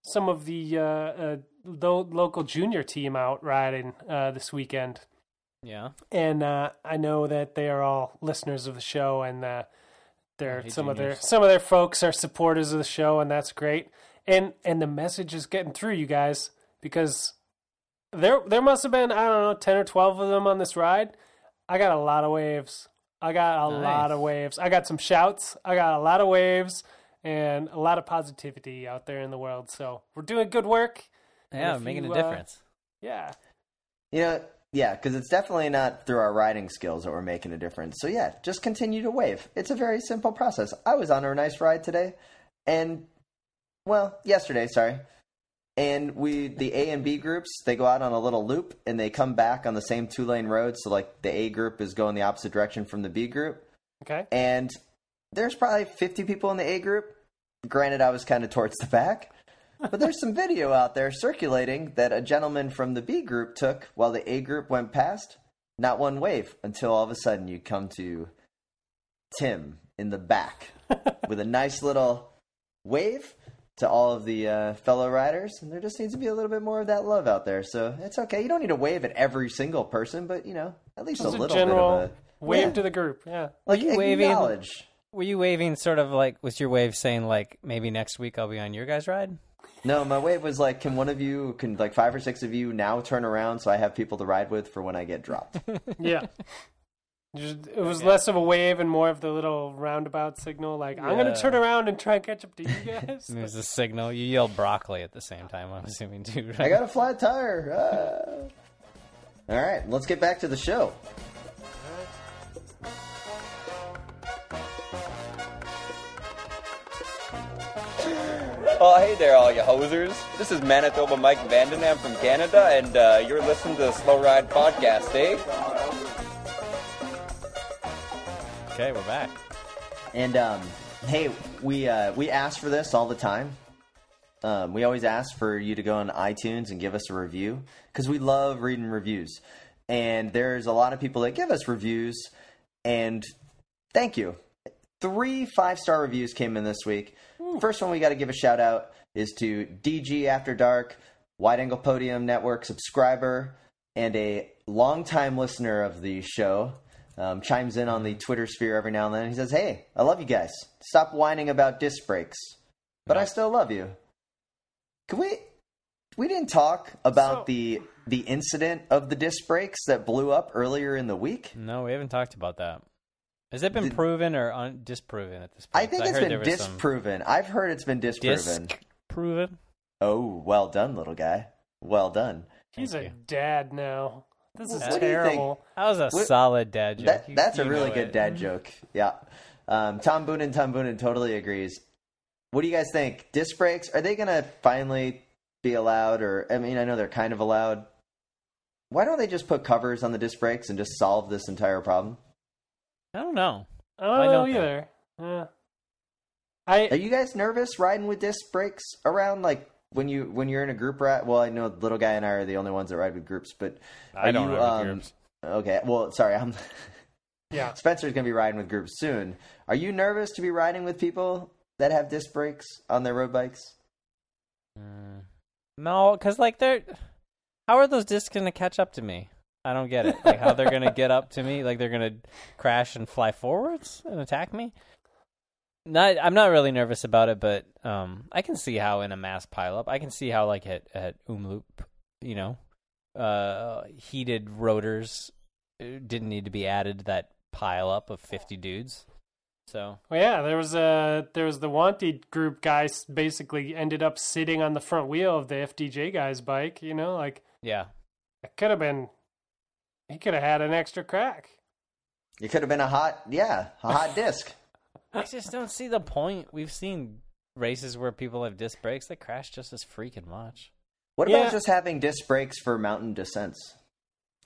some of the uh, uh, lo- local junior team out riding uh, this weekend, Yeah. and uh, I know that they are all listeners of the show, and uh, they're Hey, some of their some of their folks are supporters of the show, and that's great. And and the message is getting through, you guys, because there there must have been I don't know ten or twelve of them on this ride. I got a lot of waves, I got a lot of waves. I got some shouts. I got a lot of waves and a lot of positivity out there in the world. So we're doing good work. Yeah, making you, a uh, difference. Yeah. You know, yeah, because it's definitely not through our riding skills that we're making a difference. So yeah, just continue to wave. It's a very simple process. I was on a nice ride today, and well, yesterday, sorry. And we, the A and B groups, they go out on a little loop and they come back on the same two lane road. So like the A group is going the opposite direction from the B group, Okay. and there's probably 50 people in the A group. Granted, I was kind of towards the back, but there's some video out there circulating that a gentleman from the B group took while the A group went past. Not one wave until all of a sudden you come to Tim in the back [LAUGHS] with a nice little wave to all of the uh, fellow riders. And there just needs to be a little bit more of that love out there. So it's okay. You don't need to wave at every single person, but you know, at least a little general bit of a wave Yeah. to the group. Yeah. like you waving? acknowledge. Were you waving sort of like was your wave saying like maybe next week I'll be on your guys' ride? No, my wave was like, can one of you, can like five or six of you now turn around so I have people to ride with for when I get dropped? [LAUGHS] Yeah. Just- It was less of a wave and more of the little roundabout signal. Like, I'm going to turn around and try and catch up to you [LAUGHS] guys. There's a signal. You yelled broccoli at the same time. I'm assuming too. Right? I got a flat tire. Ah. All right, let's get back to the show. Oh, hey there, all you hosers. This is Manitoba Mike Vandenham from Canada, and uh, you're listening to the Slow Ride Podcast, eh? Okay, we're back. And um, hey, we uh, we ask for this all the time. Um, we always ask for you to go on iTunes and give us a review because we love reading reviews. And there's a lot of people that give us reviews, and thank you. Three five star reviews came in this week. First one we got to give a shout out is to DG After Dark, Wide Angle Podium Network subscriber, and a longtime listener of the show. Um, chimes in on the Twitter sphere every now and then. He says, "Hey, I love you guys. Stop whining about disc brakes, but I still love you." Can we? We didn't talk about So- the the incident of the disc brakes that blew up earlier in the week. No, we haven't talked about that. Has it been Did- proven or un- disproven at this point? I think it's heard been there was some disproven. I've heard it's been disproven. Disproven. Oh, well done, little guy. Well done. He's Thank a you. dad now. This is What do you think? terrible. That was a What- solid dad joke. That, You- that's a really good it. dad joke. Yeah. Um, Tom Boonen, Tom Boonen totally agrees. What do you guys think? Disc brakes, are they going to finally be allowed? Or, I mean, I know they're kind of allowed. Why don't they just put covers on the disc brakes and just solve this entire problem? I don't know. I don't Why know don't they? either. Yeah. I Are you guys nervous riding with disc brakes around? Like, when you when you're in a group ride, well, I know the little guy and I are the only ones that ride with groups, but I are don't you, know. um, groups. okay. Well, sorry, I'm [LAUGHS] yeah. Spencer's gonna be riding with groups soon. Are you nervous to be riding with people that have disc brakes on their road bikes? Mm. No, because like they're. How are those discs gonna catch up to me? I don't get it. Like how they're gonna get up to me? Like they're gonna crash and fly forwards and attack me? Not, I'm not really nervous about it, but um, I can see how in a mass pileup, I can see how like at at Omloop, you know, uh, heated rotors uh, didn't need to be added to that pile up of 50 dudes. So Well, yeah, there was a there was the wanted group guy s- basically ended up sitting on the front wheel of the FDJ guy's bike. You know, like yeah, it could have been. He could have had an extra crack. It could have been a hot, yeah, a hot disc. [LAUGHS] I just don't see the point. We've seen races where people have disc brakes that crash just as freaking much. What Yeah. about just having disc brakes for mountain descents?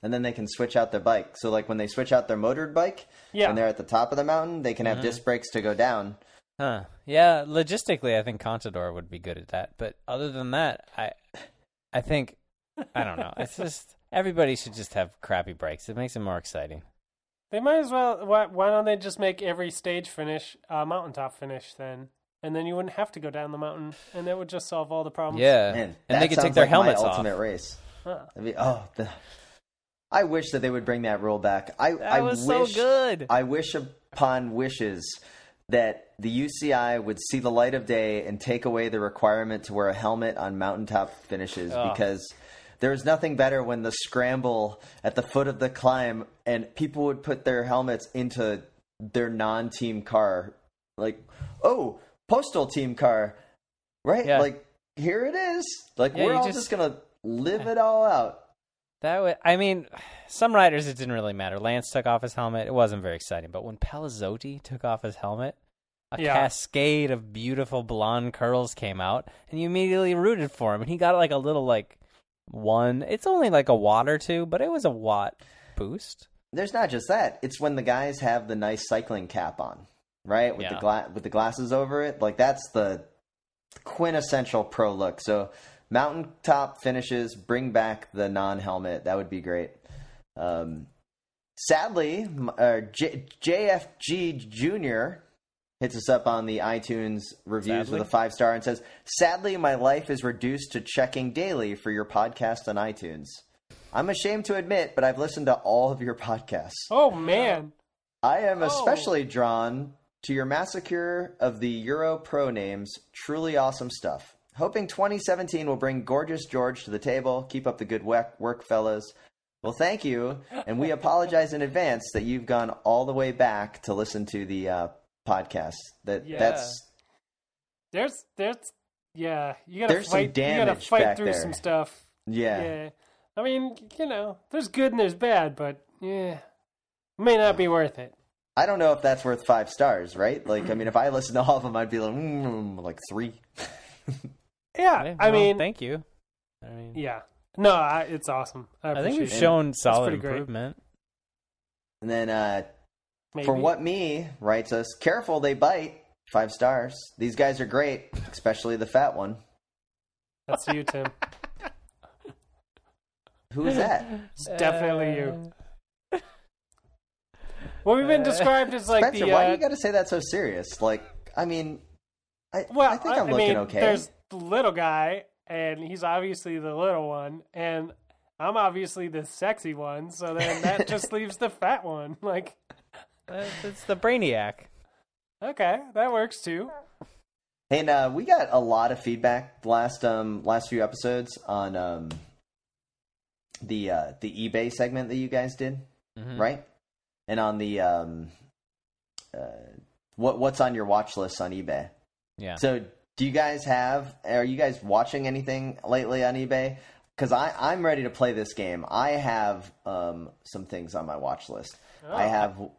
And then they can switch out their bike. So, like when they switch out their motored bike, Yeah. when they're at the top of the mountain, they can have Mhm. disc brakes to go down. Huh. Yeah, logistically I think Contador would be good at that. But other than that, I I think I don't know. It's [LAUGHS] just everybody should just have crappy breaks. It makes it more exciting. They might as well. Why, why don't they just make every stage finish a mountaintop finish then? And then you wouldn't have to go down the mountain, and that would just solve all the problems. Yeah. Man, and they could take their like helmets my off. ultimate race. Huh. I mean, oh, the, I wish that they would bring that rule back. I That I was wish, so good. I wish upon wishes that the UCI would see the light of day and take away the requirement to wear a helmet on mountaintop finishes Oh. because There was nothing better when the scramble at the foot of the climb and people would put their helmets into their non-team car, like, oh, postal team car, right? Yeah. Like here it is. Like Yeah, we're all just- just gonna live it all out. That would, I mean, some riders it didn't really matter. Lance took off his helmet; it wasn't very exciting. But when Palazzotti took off his helmet, a Yeah. cascade of beautiful blonde curls came out, and you immediately rooted for him. And he got like a little like one. It's only like a watt or two, but it was a watt boost. There's not just that. It's when the guys have the nice cycling cap on, right? With Yeah. the gla- with the glasses over it. Like that's the quintessential pro look. So mountaintop finishes, bring back the non-helmet. That would be great. Um, sadly, uh, J- JFG Junior hits us up on the iTunes reviews Sadly? with a five star and says, "Sadly, my life is reduced to checking daily for your podcast on iTunes." I'm ashamed to admit, but I've listened to all of your podcasts. Oh man. I am Oh. especially drawn to your massacre of the Euro Pro names. Truly awesome stuff. Hoping 2017 will bring gorgeous George to the table. Keep up the good work, work fellas. Well, thank you, and we [LAUGHS] apologize in advance that you've gone all the way back to listen to the uh, podcast. That Yeah. that's There's there's yeah, you gotta There's some fight you gotta fight through there. some stuff. yeah. Yeah. I mean, you know, there's good and there's bad, but yeah. May not be worth it. I don't know if that's worth five stars, right? Like, I mean, if I listened to all of them, I'd be like, mm, like three. [LAUGHS] Yeah. Okay, I mean thank you. I mean, Yeah. No, I, it's awesome. I, I think we've it. shown solid pretty great. improvement. And then uh, Maybe. For what me writes us, careful they bite. Five stars. These guys are great, especially the fat one. That's you, Tim. [LAUGHS] Who is that? It's definitely you. Well, we've been described as like Spencer, the. why uh, do you got to say that so serious? Like, I mean, I, Well, I think I'm I looking mean, okay. There's the little guy, and he's obviously the little one, and I'm obviously the sexy one. So then that [LAUGHS] just leaves the fat one. Like, Uh, It's the brainiac. okay, that works too. And uh, we got a lot of feedback the last um last few episodes on um the uh, the eBay segment that you guys did, Mhm. right? And on the um uh, what what's on your watch list on eBay. Yeah. So, do you guys have? Are you guys watching anything lately on eBay? Because I I'm ready to play this game. I have um some things on my watch list. I Oh. have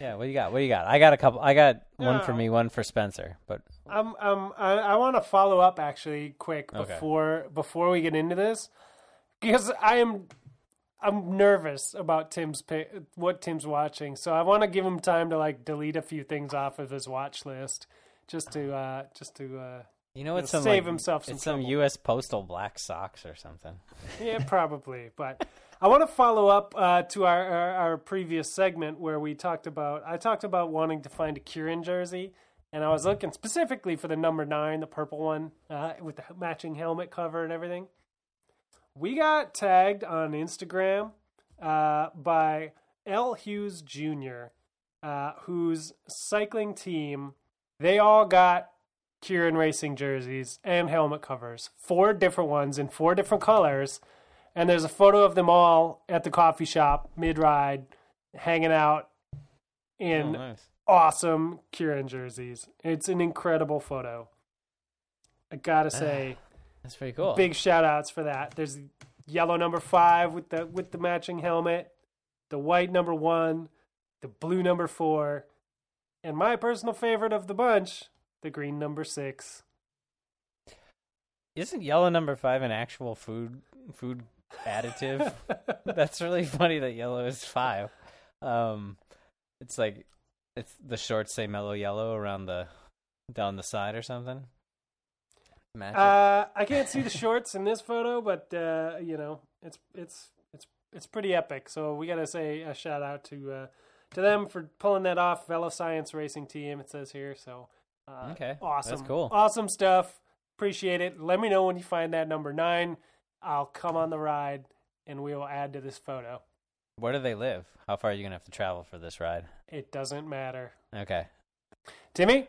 Yeah, what do you got? What do you got? I got a couple. I got one for me, one for Spencer. But Um, um, I, I want to follow up actually quick Okay. before before we get into this because I am I'm nervous about Tim's what Tim's watching, so I want to give him time to like delete a few things off of his watch list just to uh just to uh you know, it's some save like, himself some It's some. U.S. Postal black socks or something. [LAUGHS] yeah probably but I want to follow up uh, to our, our our previous segment where we talked about I talked about wanting to find a Kieran jersey. And I was looking specifically for the number nine, the purple one, uh, with the matching helmet cover and everything. We got tagged on Instagram uh, by L. Hughes Jr., uh, whose cycling team, they all got Kieran Racing jerseys and helmet covers, four different ones in four different colors. And there's a photo of them all at the coffee shop mid ride, hanging out in oh, nice. awesome Kieran jerseys. It's an incredible photo. I gotta ah, say, That's pretty cool. big shout outs for that. There's yellow number five with the with the matching helmet, the white number one, the blue number four, and my personal favorite of the bunch, the green number six. Isn't yellow number five an actual food food additive? [LAUGHS] That's really funny that yellow is five. Um, it's like it's the shorts say mellow yellow around the down the side or something. It. Uh, I can't see the shorts in this photo, but uh, you know, it's it's it's it's pretty epic. So we gotta say a shout out to uh, to them for pulling that off. Velo Science Racing Team, it says here. So uh, Okay, awesome, that's cool. awesome stuff. Appreciate it. Let me know when you find that number nine. I'll come on the ride, and we will add to this photo. Where do they live? How far are you gonna have to travel for this ride? It doesn't matter. Okay. Timmy,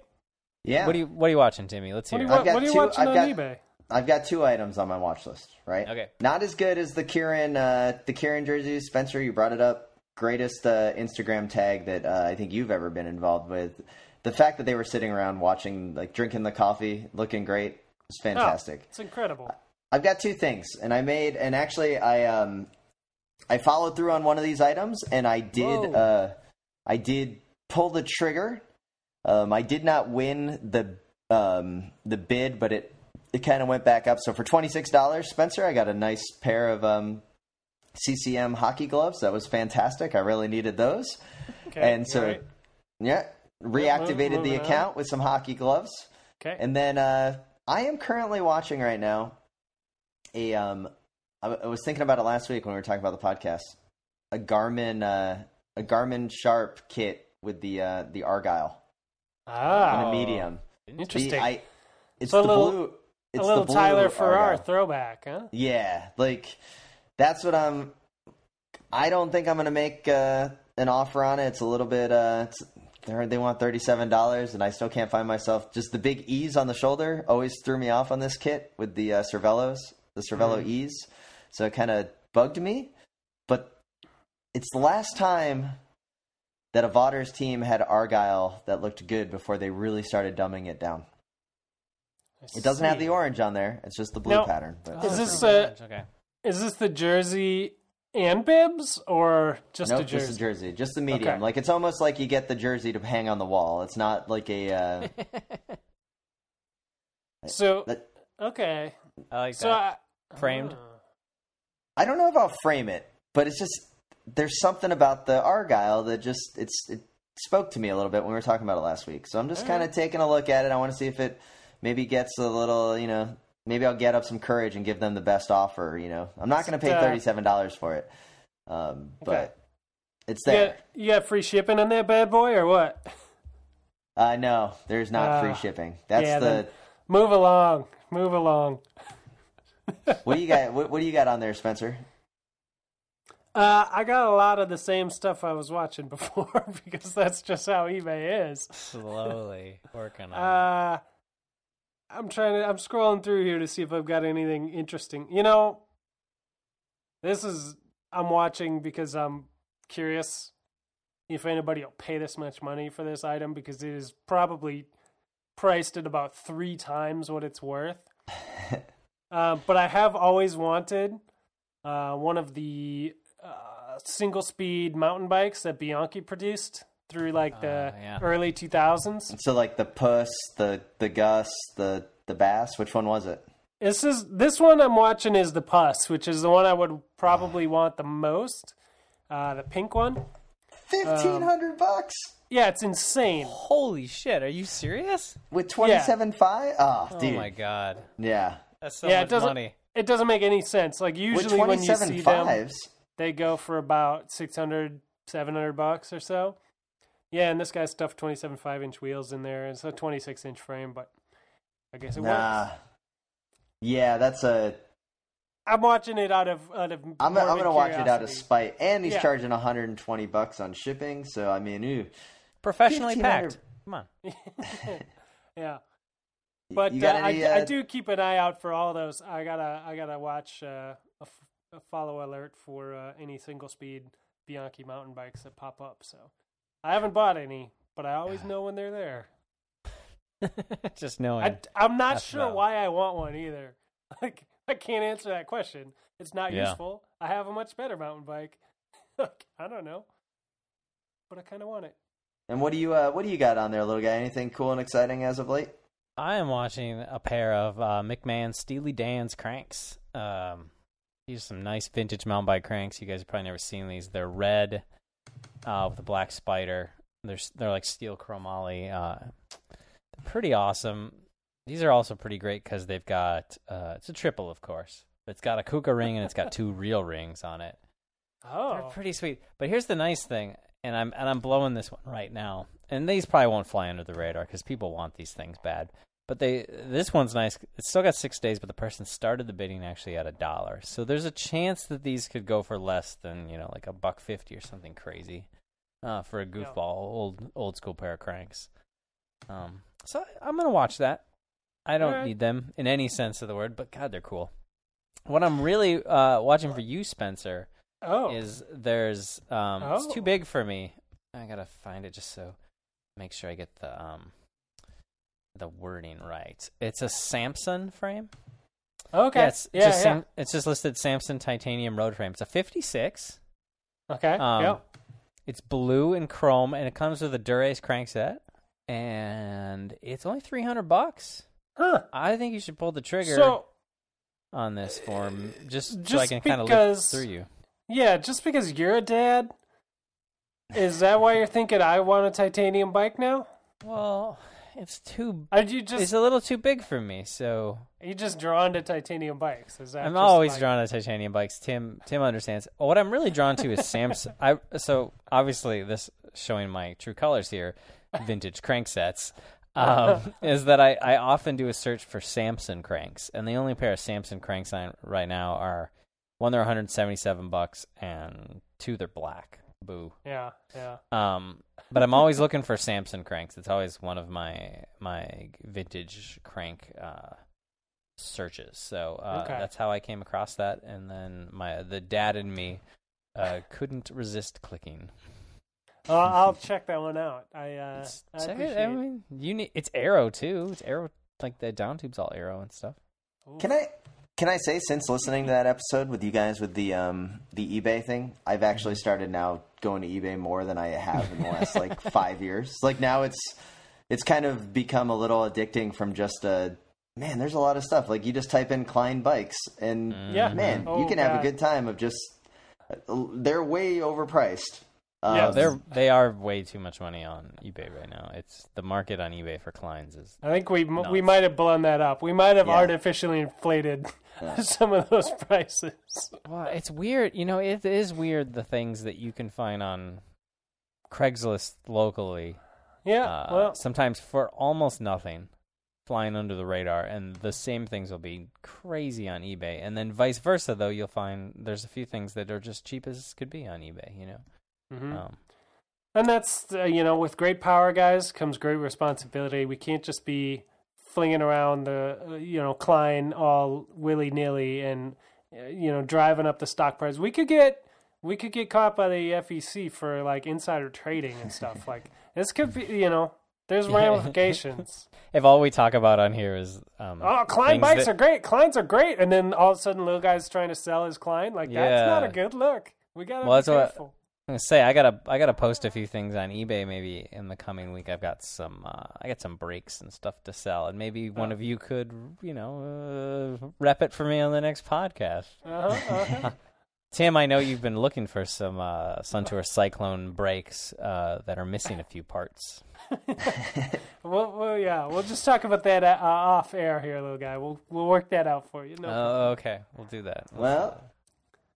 yeah. What are you What are you watching, Timmy? Let's what hear. are it. you, I've got what are you two- watching I've on got- eBay? I've got two items on my watch list. Right. Okay. Not as good as the Kieran uh, the Kieran jersey. Spencer, you brought it up. Greatest uh, Instagram tag that uh, I think you've ever been involved with. The fact that they were sitting around watching, like drinking the coffee, looking great, was fantastic. Oh, fantastic. it's incredible. I've got two things, and I made, and actually, I um, I followed through on one of these items, and I did, Whoa. uh, I did pull the trigger. Um, I did not win the um the bid, but it it kind of went back up. So for twenty six dollars, Spencer, I got a nice pair of um CCM hockey gloves. That was fantastic. I really needed those, [LAUGHS] Okay. and so right. yeah, reactivated the moving on. account with some hockey gloves. Okay. And then uh, I am currently watching right now a. Um, I, I was thinking about it last week when we were talking about the podcast. A Garmin, uh, a Garmin Sharp kit with the uh, the Argyle ah, on a medium. interesting. The, I, it's So a the little- blue. It's a little the Tyler Farrar Argyle. throwback, huh? Yeah, like that's what I'm. I don't think I'm going to make uh, an offer on it. It's a little bit. Uh, it's, they're- they want thirty seven dollars, and I still can't find myself. Just the big E's on the shoulder always threw me off on this kit with the uh, Cervelos, the Cervelo E's. So it kind of bugged me. But it's the last time that a Vaughters team had Argyle that looked good before they really started dumbing it down. I It doesn't have the orange on there; it's just the blue Now, pattern. But Is Oh, this, pretty uh, okay? Is this the jersey and bibs, or just nope, a jersey? just a jersey, just the medium. Okay. Like it's almost like you get the jersey to hang on the wall. It's not like a. Uh, [LAUGHS] So that, okay, I like so that. I, Framed? Ah. I don't know if I'll frame it, but it's just there's something about the Argyle that just it's it spoke to me a little bit when we were talking about it last week. So I'm just kind of taking a look at it. I want to see if it maybe gets a little, you know, maybe I'll get up some courage and give them the best offer. You know, I'm not going to pay Uh, thirty seven dollars for it, um, Okay. but it's You there. got, you got free shipping on that bad boy, or what? Uh, no, there's not free Ah, shipping. That's yeah, the. Move along, move along. [LAUGHS] What do you got? What, what do you got on there, Spencer? Uh, I got a lot of the same stuff I was watching [LAUGHS] before because that's just how eBay is. Slowly working on. it. I'm trying to. I'm scrolling through here to see if I've got anything interesting. You know, this is I'm watching because I'm curious if anybody will pay this much money for this item because it is probably priced at about three times what it's worth. [LAUGHS] uh, but I have always wanted uh, one of the uh, single speed mountain bikes that Bianchi produced through like the Ah, yeah. early 2000s. So like the puss, the the Gus, the the bass. Which one was it? This is this one I'm watching is the Puss, which is the one I would probably want the most. Uh, the pink one. Fifteen hundred bucks Yeah, it's insane. Holy shit! Are you serious? with twenty seven five. Oh, Oh dude, my god, yeah. that's so yeah, it doesn't. money. It doesn't make any sense. Like usually when you seven see them, they go for about 600, 700 bucks or so. Yeah, and this guy stuffed 27 5 inch wheels in there. It's a 26 inch frame, but I guess it nah. works. Yeah, that's a. I'm watching it out of out of. I'm, I'm gonna watch it out of curiosity. spite, and he's Yeah. charging 120 bucks on shipping. So I mean, ooh, Professionally packed. Come on. [LAUGHS] yeah. But uh, got I, any, I uh, do keep an eye out for all those. I gotta I gotta watch uh, a, f- a follow alert for uh, any single speed Bianchi mountain bikes that pop up. So I haven't bought any, but I always know when they're there. [LAUGHS] Just knowing. I, I'm not That's sure valid. why I want one either. [LAUGHS] Like I can't answer that question. It's not Yeah. useful. I have a much better mountain bike. [LAUGHS] I don't know, but I kind of want it. And what do you uh, what do you got on there, little guy? Anything cool and exciting as of late? I am watching a pair of uh, McMahon Steely Dan's cranks. Um, these are some nice vintage mountain bike cranks. You guys have probably never seen these. They're red uh, with a black spider. They're they're like steel chromoly. Uh, they're pretty awesome. These are also pretty great because they've got uh, it's a triple, of course. It's got a Kuka ring and it's got two real rings on it. Oh, They're pretty sweet. But here's the nice thing, and I'm and I'm blowing this one right now. And these probably won't fly under the radar because people want these things bad. But they this one's nice. It's still got six days, but the person started the bidding actually at a dollar. So there's a chance that these could go for less than you know like a buck fifty or something crazy uh, for a goofball old old school pair of cranks. Um, so I'm gonna watch that. I don't Alright. need them in any sense of the word, but God, they're cool. What I'm really uh, watching for you, Spencer, Oh, is there's um, it's Oh. too big for me. I gotta find it just so make sure I get the um the wording right. It's a Samson frame. okay. Yeah, it's yeah, just yeah. Sam- it's just listed Samson titanium road frame. It's a 56. okay. Um, yeah. It's blue and chrome, and it comes with a Dura-Ace crankset, and it's only 300 bucks. Huh. I think you should pull the trigger So on this form just, so I can kind of because- through you. yeah, just because you're a dad, is that why you're thinking I want a titanium bike now? Well, it's too. Are you just It's a little too big for me, so are you just drawn to titanium bikes? Is that I'm always like- drawn to titanium bikes. Tim Tim understands. What I'm really drawn to is [LAUGHS] Samson. I so obviously this showing my true colors here, vintage cranksets. Um, [LAUGHS] is that I, I often do a search for Samson cranks, and the only pair of Samson cranks I, right now are one they're 177 bucks, and two they're black. Boo. Yeah, yeah. Um, but I'm always looking for Samson cranks. It's always one of my my vintage crank uh, searches. So uh, Okay. that's how I came across that, and then my the dad in me uh, couldn't resist clicking. Uh, I'll [LAUGHS] check that one out. I uh, It's, I it. appreciate. I mean, you need it's aero too. It's aero like the down tube's all aero and stuff. Can I can I say since listening to that episode with you guys with the um the eBay thing, I've actually started now going to eBay more than I have in the last like [LAUGHS] five years. Like now it's it's kind of become a little addicting from just a man. There's a lot of stuff. Like you just type in Klein bikes and Yeah. man, Oh, you can have God. a good time of just. They're way overpriced. Um, Yeah, They're they are way too much money on eBay right now. It's the market on eBay for Kleins is I think we m we might have blown that up. We might have Yeah. artificially inflated [LAUGHS] some of those prices. Well, it's weird. You know, it is weird the things that you can find on Craigslist locally. Yeah. uh, well, sometimes for almost nothing, flying under the radar, and the same things will be crazy on eBay. And then vice versa, though, you'll find there's a few things that are just cheap as could be on eBay. You know, mhm. um, and that's uh, you know, with great power, guys, comes great responsibility. We can't just be flinging around the uh, you know Klein all willy nilly and uh, you know driving up the stock price. We could get we could get caught by the FEC for like insider trading and stuff. [LAUGHS] like this could be you know. There's ramifications. [LAUGHS] if all we talk about on here is um, Oh, Klein bikes that- are great. Kleins are great, and then all of a sudden, little guy's trying to sell his Klein. Like that's not a good look. We gotta Well, be that's what- careful. I'm gonna say I gotta I gotta post a few things on eBay maybe in the coming week. I've got some uh, I got some brakes and stuff to sell, and maybe one of you could you know uh, rep it for me on the next podcast. Uh-huh, uh-huh. [LAUGHS] Tim, I know you've been looking for some uh, Suntour Cyclone brakes uh, that are missing a few parts. [LAUGHS] well, well, yeah, we'll just talk about that uh, off air here, little guy. We'll we'll work that out for you. No problem. Oh, okay, we'll do that. Well,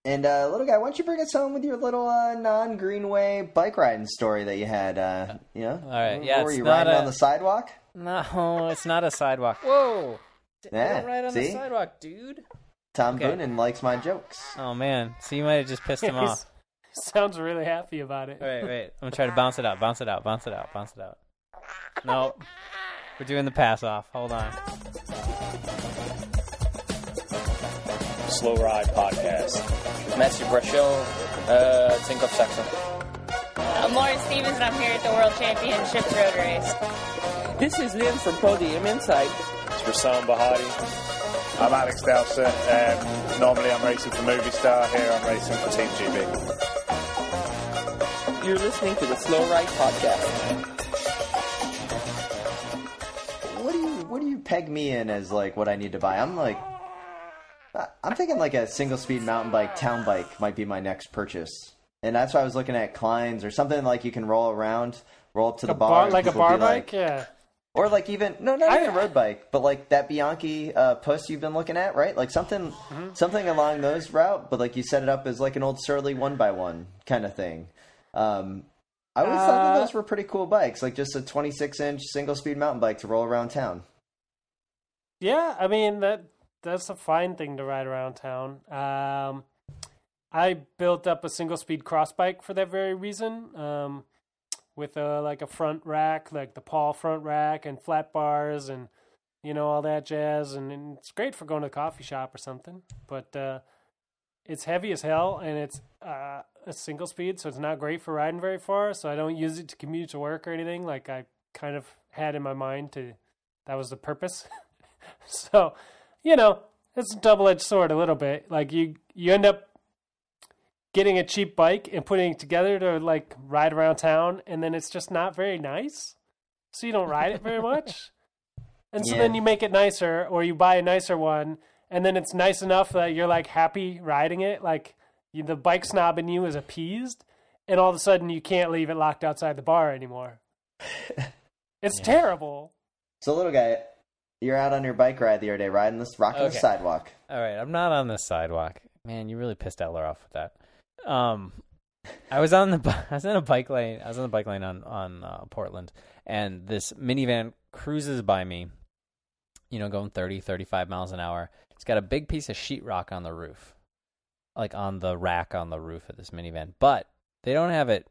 and uh, little guy, why don't you bring us home with your little uh, non-Greenway bike riding story that you had? Uh, you know, All right, yeah, were it's you not riding a- on the sidewalk? No, it's not a sidewalk. Whoa! [LAUGHS] Yeah, Don't ride on see? the sidewalk, dude. Tom Okay. Boonen likes my jokes. Oh man, so you might have just pissed him [LAUGHS] He's- off. Sounds really happy about it. Wait, wait. I'm gonna try to bounce it out, bounce it out, bounce it out, bounce it out. No, we're doing the pass off. Hold on. Slow Ride Podcast. Matthew Breschel, uh, Tinkoff Saxon. I'm Lauren Stephens, and I'm here at the World Championships Road Race. This is Lynn from Podium Insight. It's Rassam Bahadi. I'm Alex Dowsett. Um, normally I'm racing for Movistar. Here I'm racing for Team GB. You're listening to the Slow Ride Podcast. What do you What do you peg me in as like what I need to buy? I'm like, I- I'm thinking like a single speed mountain bike, town bike might be my next purchase, and that's why I was looking at Klein's or something like you can roll around, roll up to the bar, bar, like a bar bike, like- yeah. or like even no, not I- even a road bike, but like that Bianchi uh, puss you've been looking at, right? Like something, Mm-hmm. something along those route, but like you set it up as like an old Surly one by one kind of thing. Um, I always thought that Uh, those were pretty cool bikes, like just a 26 inch single speed mountain bike to roll around town. Yeah, I mean that that's a fine thing to ride around town. Um, I built up a single speed cross bike for that very reason. Um, with a like a front rack, like the Paul front rack and flat bars and you know, all that jazz, and, and it's great for going to a coffee shop or something. But uh, it's heavy as hell, and it's uh, a single speed, so it's not great for riding very far. So I don't use it to commute to work or anything. Like I kind of had in my mind to that was the purpose. [LAUGHS] so, you know, it's a double edged sword a little bit. Like you you end up getting a cheap bike and putting it together to like ride around town and then it's just not very nice. So you don't ride it very [LAUGHS] much. And so Yeah. then you make it nicer or you buy a nicer one and then it's nice enough that you're like happy riding it like you, the bike snob in you is appeased and all of a sudden you can't leave it locked outside the bar anymore. [LAUGHS] It's terrible. So, little guy, you're out on your bike ride the other day, riding this, rocking the Okay. sidewalk. All right, I'm not on the sidewalk. Man, you really pissed Eller off with that. Um, I was on the [LAUGHS] I was in a bike lane. I was on the bike lane on on uh, Portland, and this minivan cruises by me. You know, going 30, 35 miles an hour. It's got a big piece of sheetrock on the roof, like on the rack on the roof of this minivan. But they don't have it.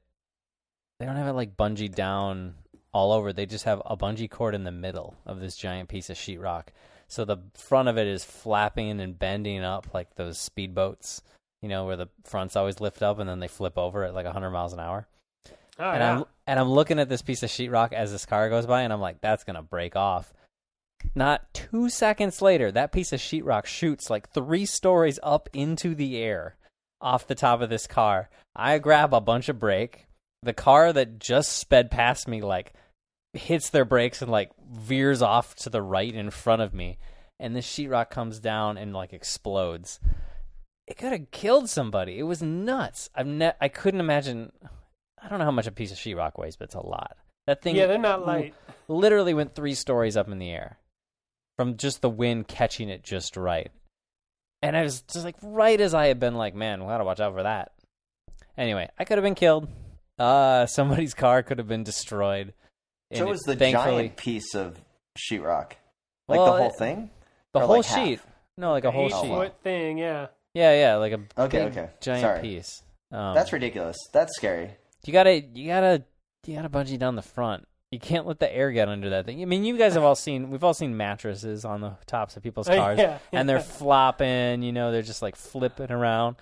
They don't have it like bungeed down all over. They just have a bungee cord in the middle of this giant piece of sheetrock. So the front of it is flapping and bending up like those speedboats, you know, where the fronts always lift up and then they flip over at like 100 miles an hour. Oh, and yeah. I'm and I'm looking at this piece of sheetrock as this car goes by, and I'm like, that's gonna break off. Not two seconds later, that piece of sheetrock shoots like three stories up into the air off the top of this car. I grab a bunch of brake. The car that just sped past me like hits their brakes and like veers off to the right in front of me, and the sheetrock comes down and like explodes. It could have killed somebody. It was nuts. I've ne- I couldn't imagine. I don't know how much a piece of sheetrock weighs, but it's a lot. That thing, Yeah, they're not light. Literally went three stories up in the air from just the wind catching it just right. And I was just like, right as I had been like, man, we gotta watch out for that. Anyway, I could have been killed. Uh, [LAUGHS] somebody's car could have been destroyed. So it was the thankfully, giant piece of sheetrock, like Well, the whole it- thing, the Or whole like half? sheet. No, like a whole Eight sheet. foot thing, yeah. Yeah, yeah, like a Okay, big, okay. giant Sorry. piece. Um, That's ridiculous. That's scary. You gotta, you gotta, you gotta bungee down the front. You can't let the air get under that thing. I mean, you guys have all seen, we've all seen mattresses on the tops of people's [LAUGHS] cars, yeah, and they're flopping. You know, they're just like flipping around,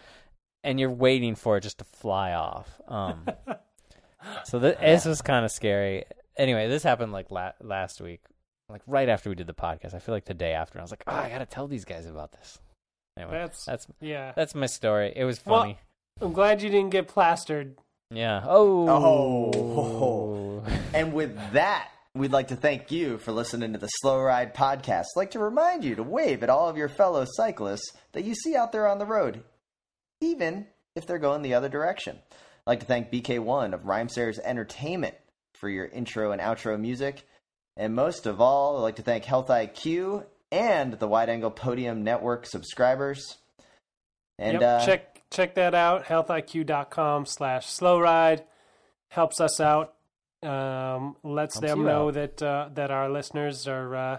and you're waiting for it just to fly off. Um, [LAUGHS] so th- this was kind of scary. Anyway, this happened like la- last week, like right after we did the podcast. I feel like the day after. I was like, oh, I gotta tell these guys about this. Anyway, That's that's yeah. that's my story. It was Well, funny. I'm glad you didn't get plastered. yeah. Oh. Oh. And with that, we'd like to thank you for listening to the Slow Ride podcast. I'd like to remind you to wave at all of your fellow cyclists that you see out there on the road, even if they're going the other direction. I'd like to thank BK1 of Rhymesayers Entertainment for your intro and outro music. And most of all, I'd like to thank Health IQ and the Wide Angle Podium Network subscribers. And yep. uh, check check that out. Healthiq.com slash slow ride helps us out. Um, lets them know out. that uh, that our listeners are uh,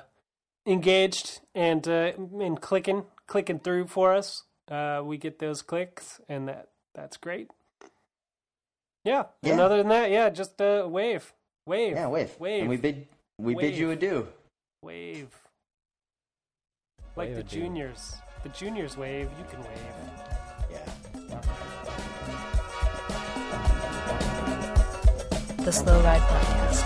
engaged and uh, and clicking clicking through for us. Uh, we get those clicks, and that that's great. Yeah. And Yeah. other than that, yeah, just uh, wave, wave, yeah, wave. wave, And we bid we bid you Wave. adieu. wave. Like Wave the adieu. juniors, the juniors wave. You can wave. Yeah. The Slow Ride Podcast.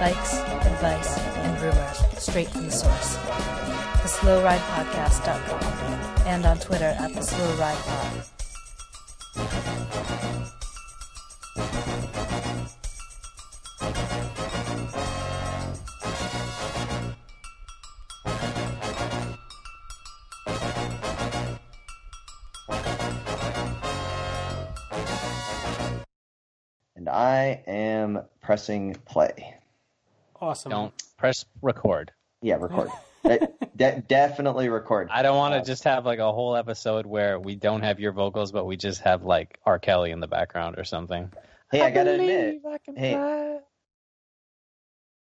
Bikes, advice, and rumors straight from the source. The Slow Ride Podcast.com and on Twitter at The Slow Ride Pod. And I am pressing play. Awesome. Don't press record. Yeah, record. [LAUGHS] De- de- definitely record. I don't want to Uh, just have like a whole episode where we don't have your vocals, but we just have like R. Kelly in the background or something. Hey, I, gotta admit. Hey,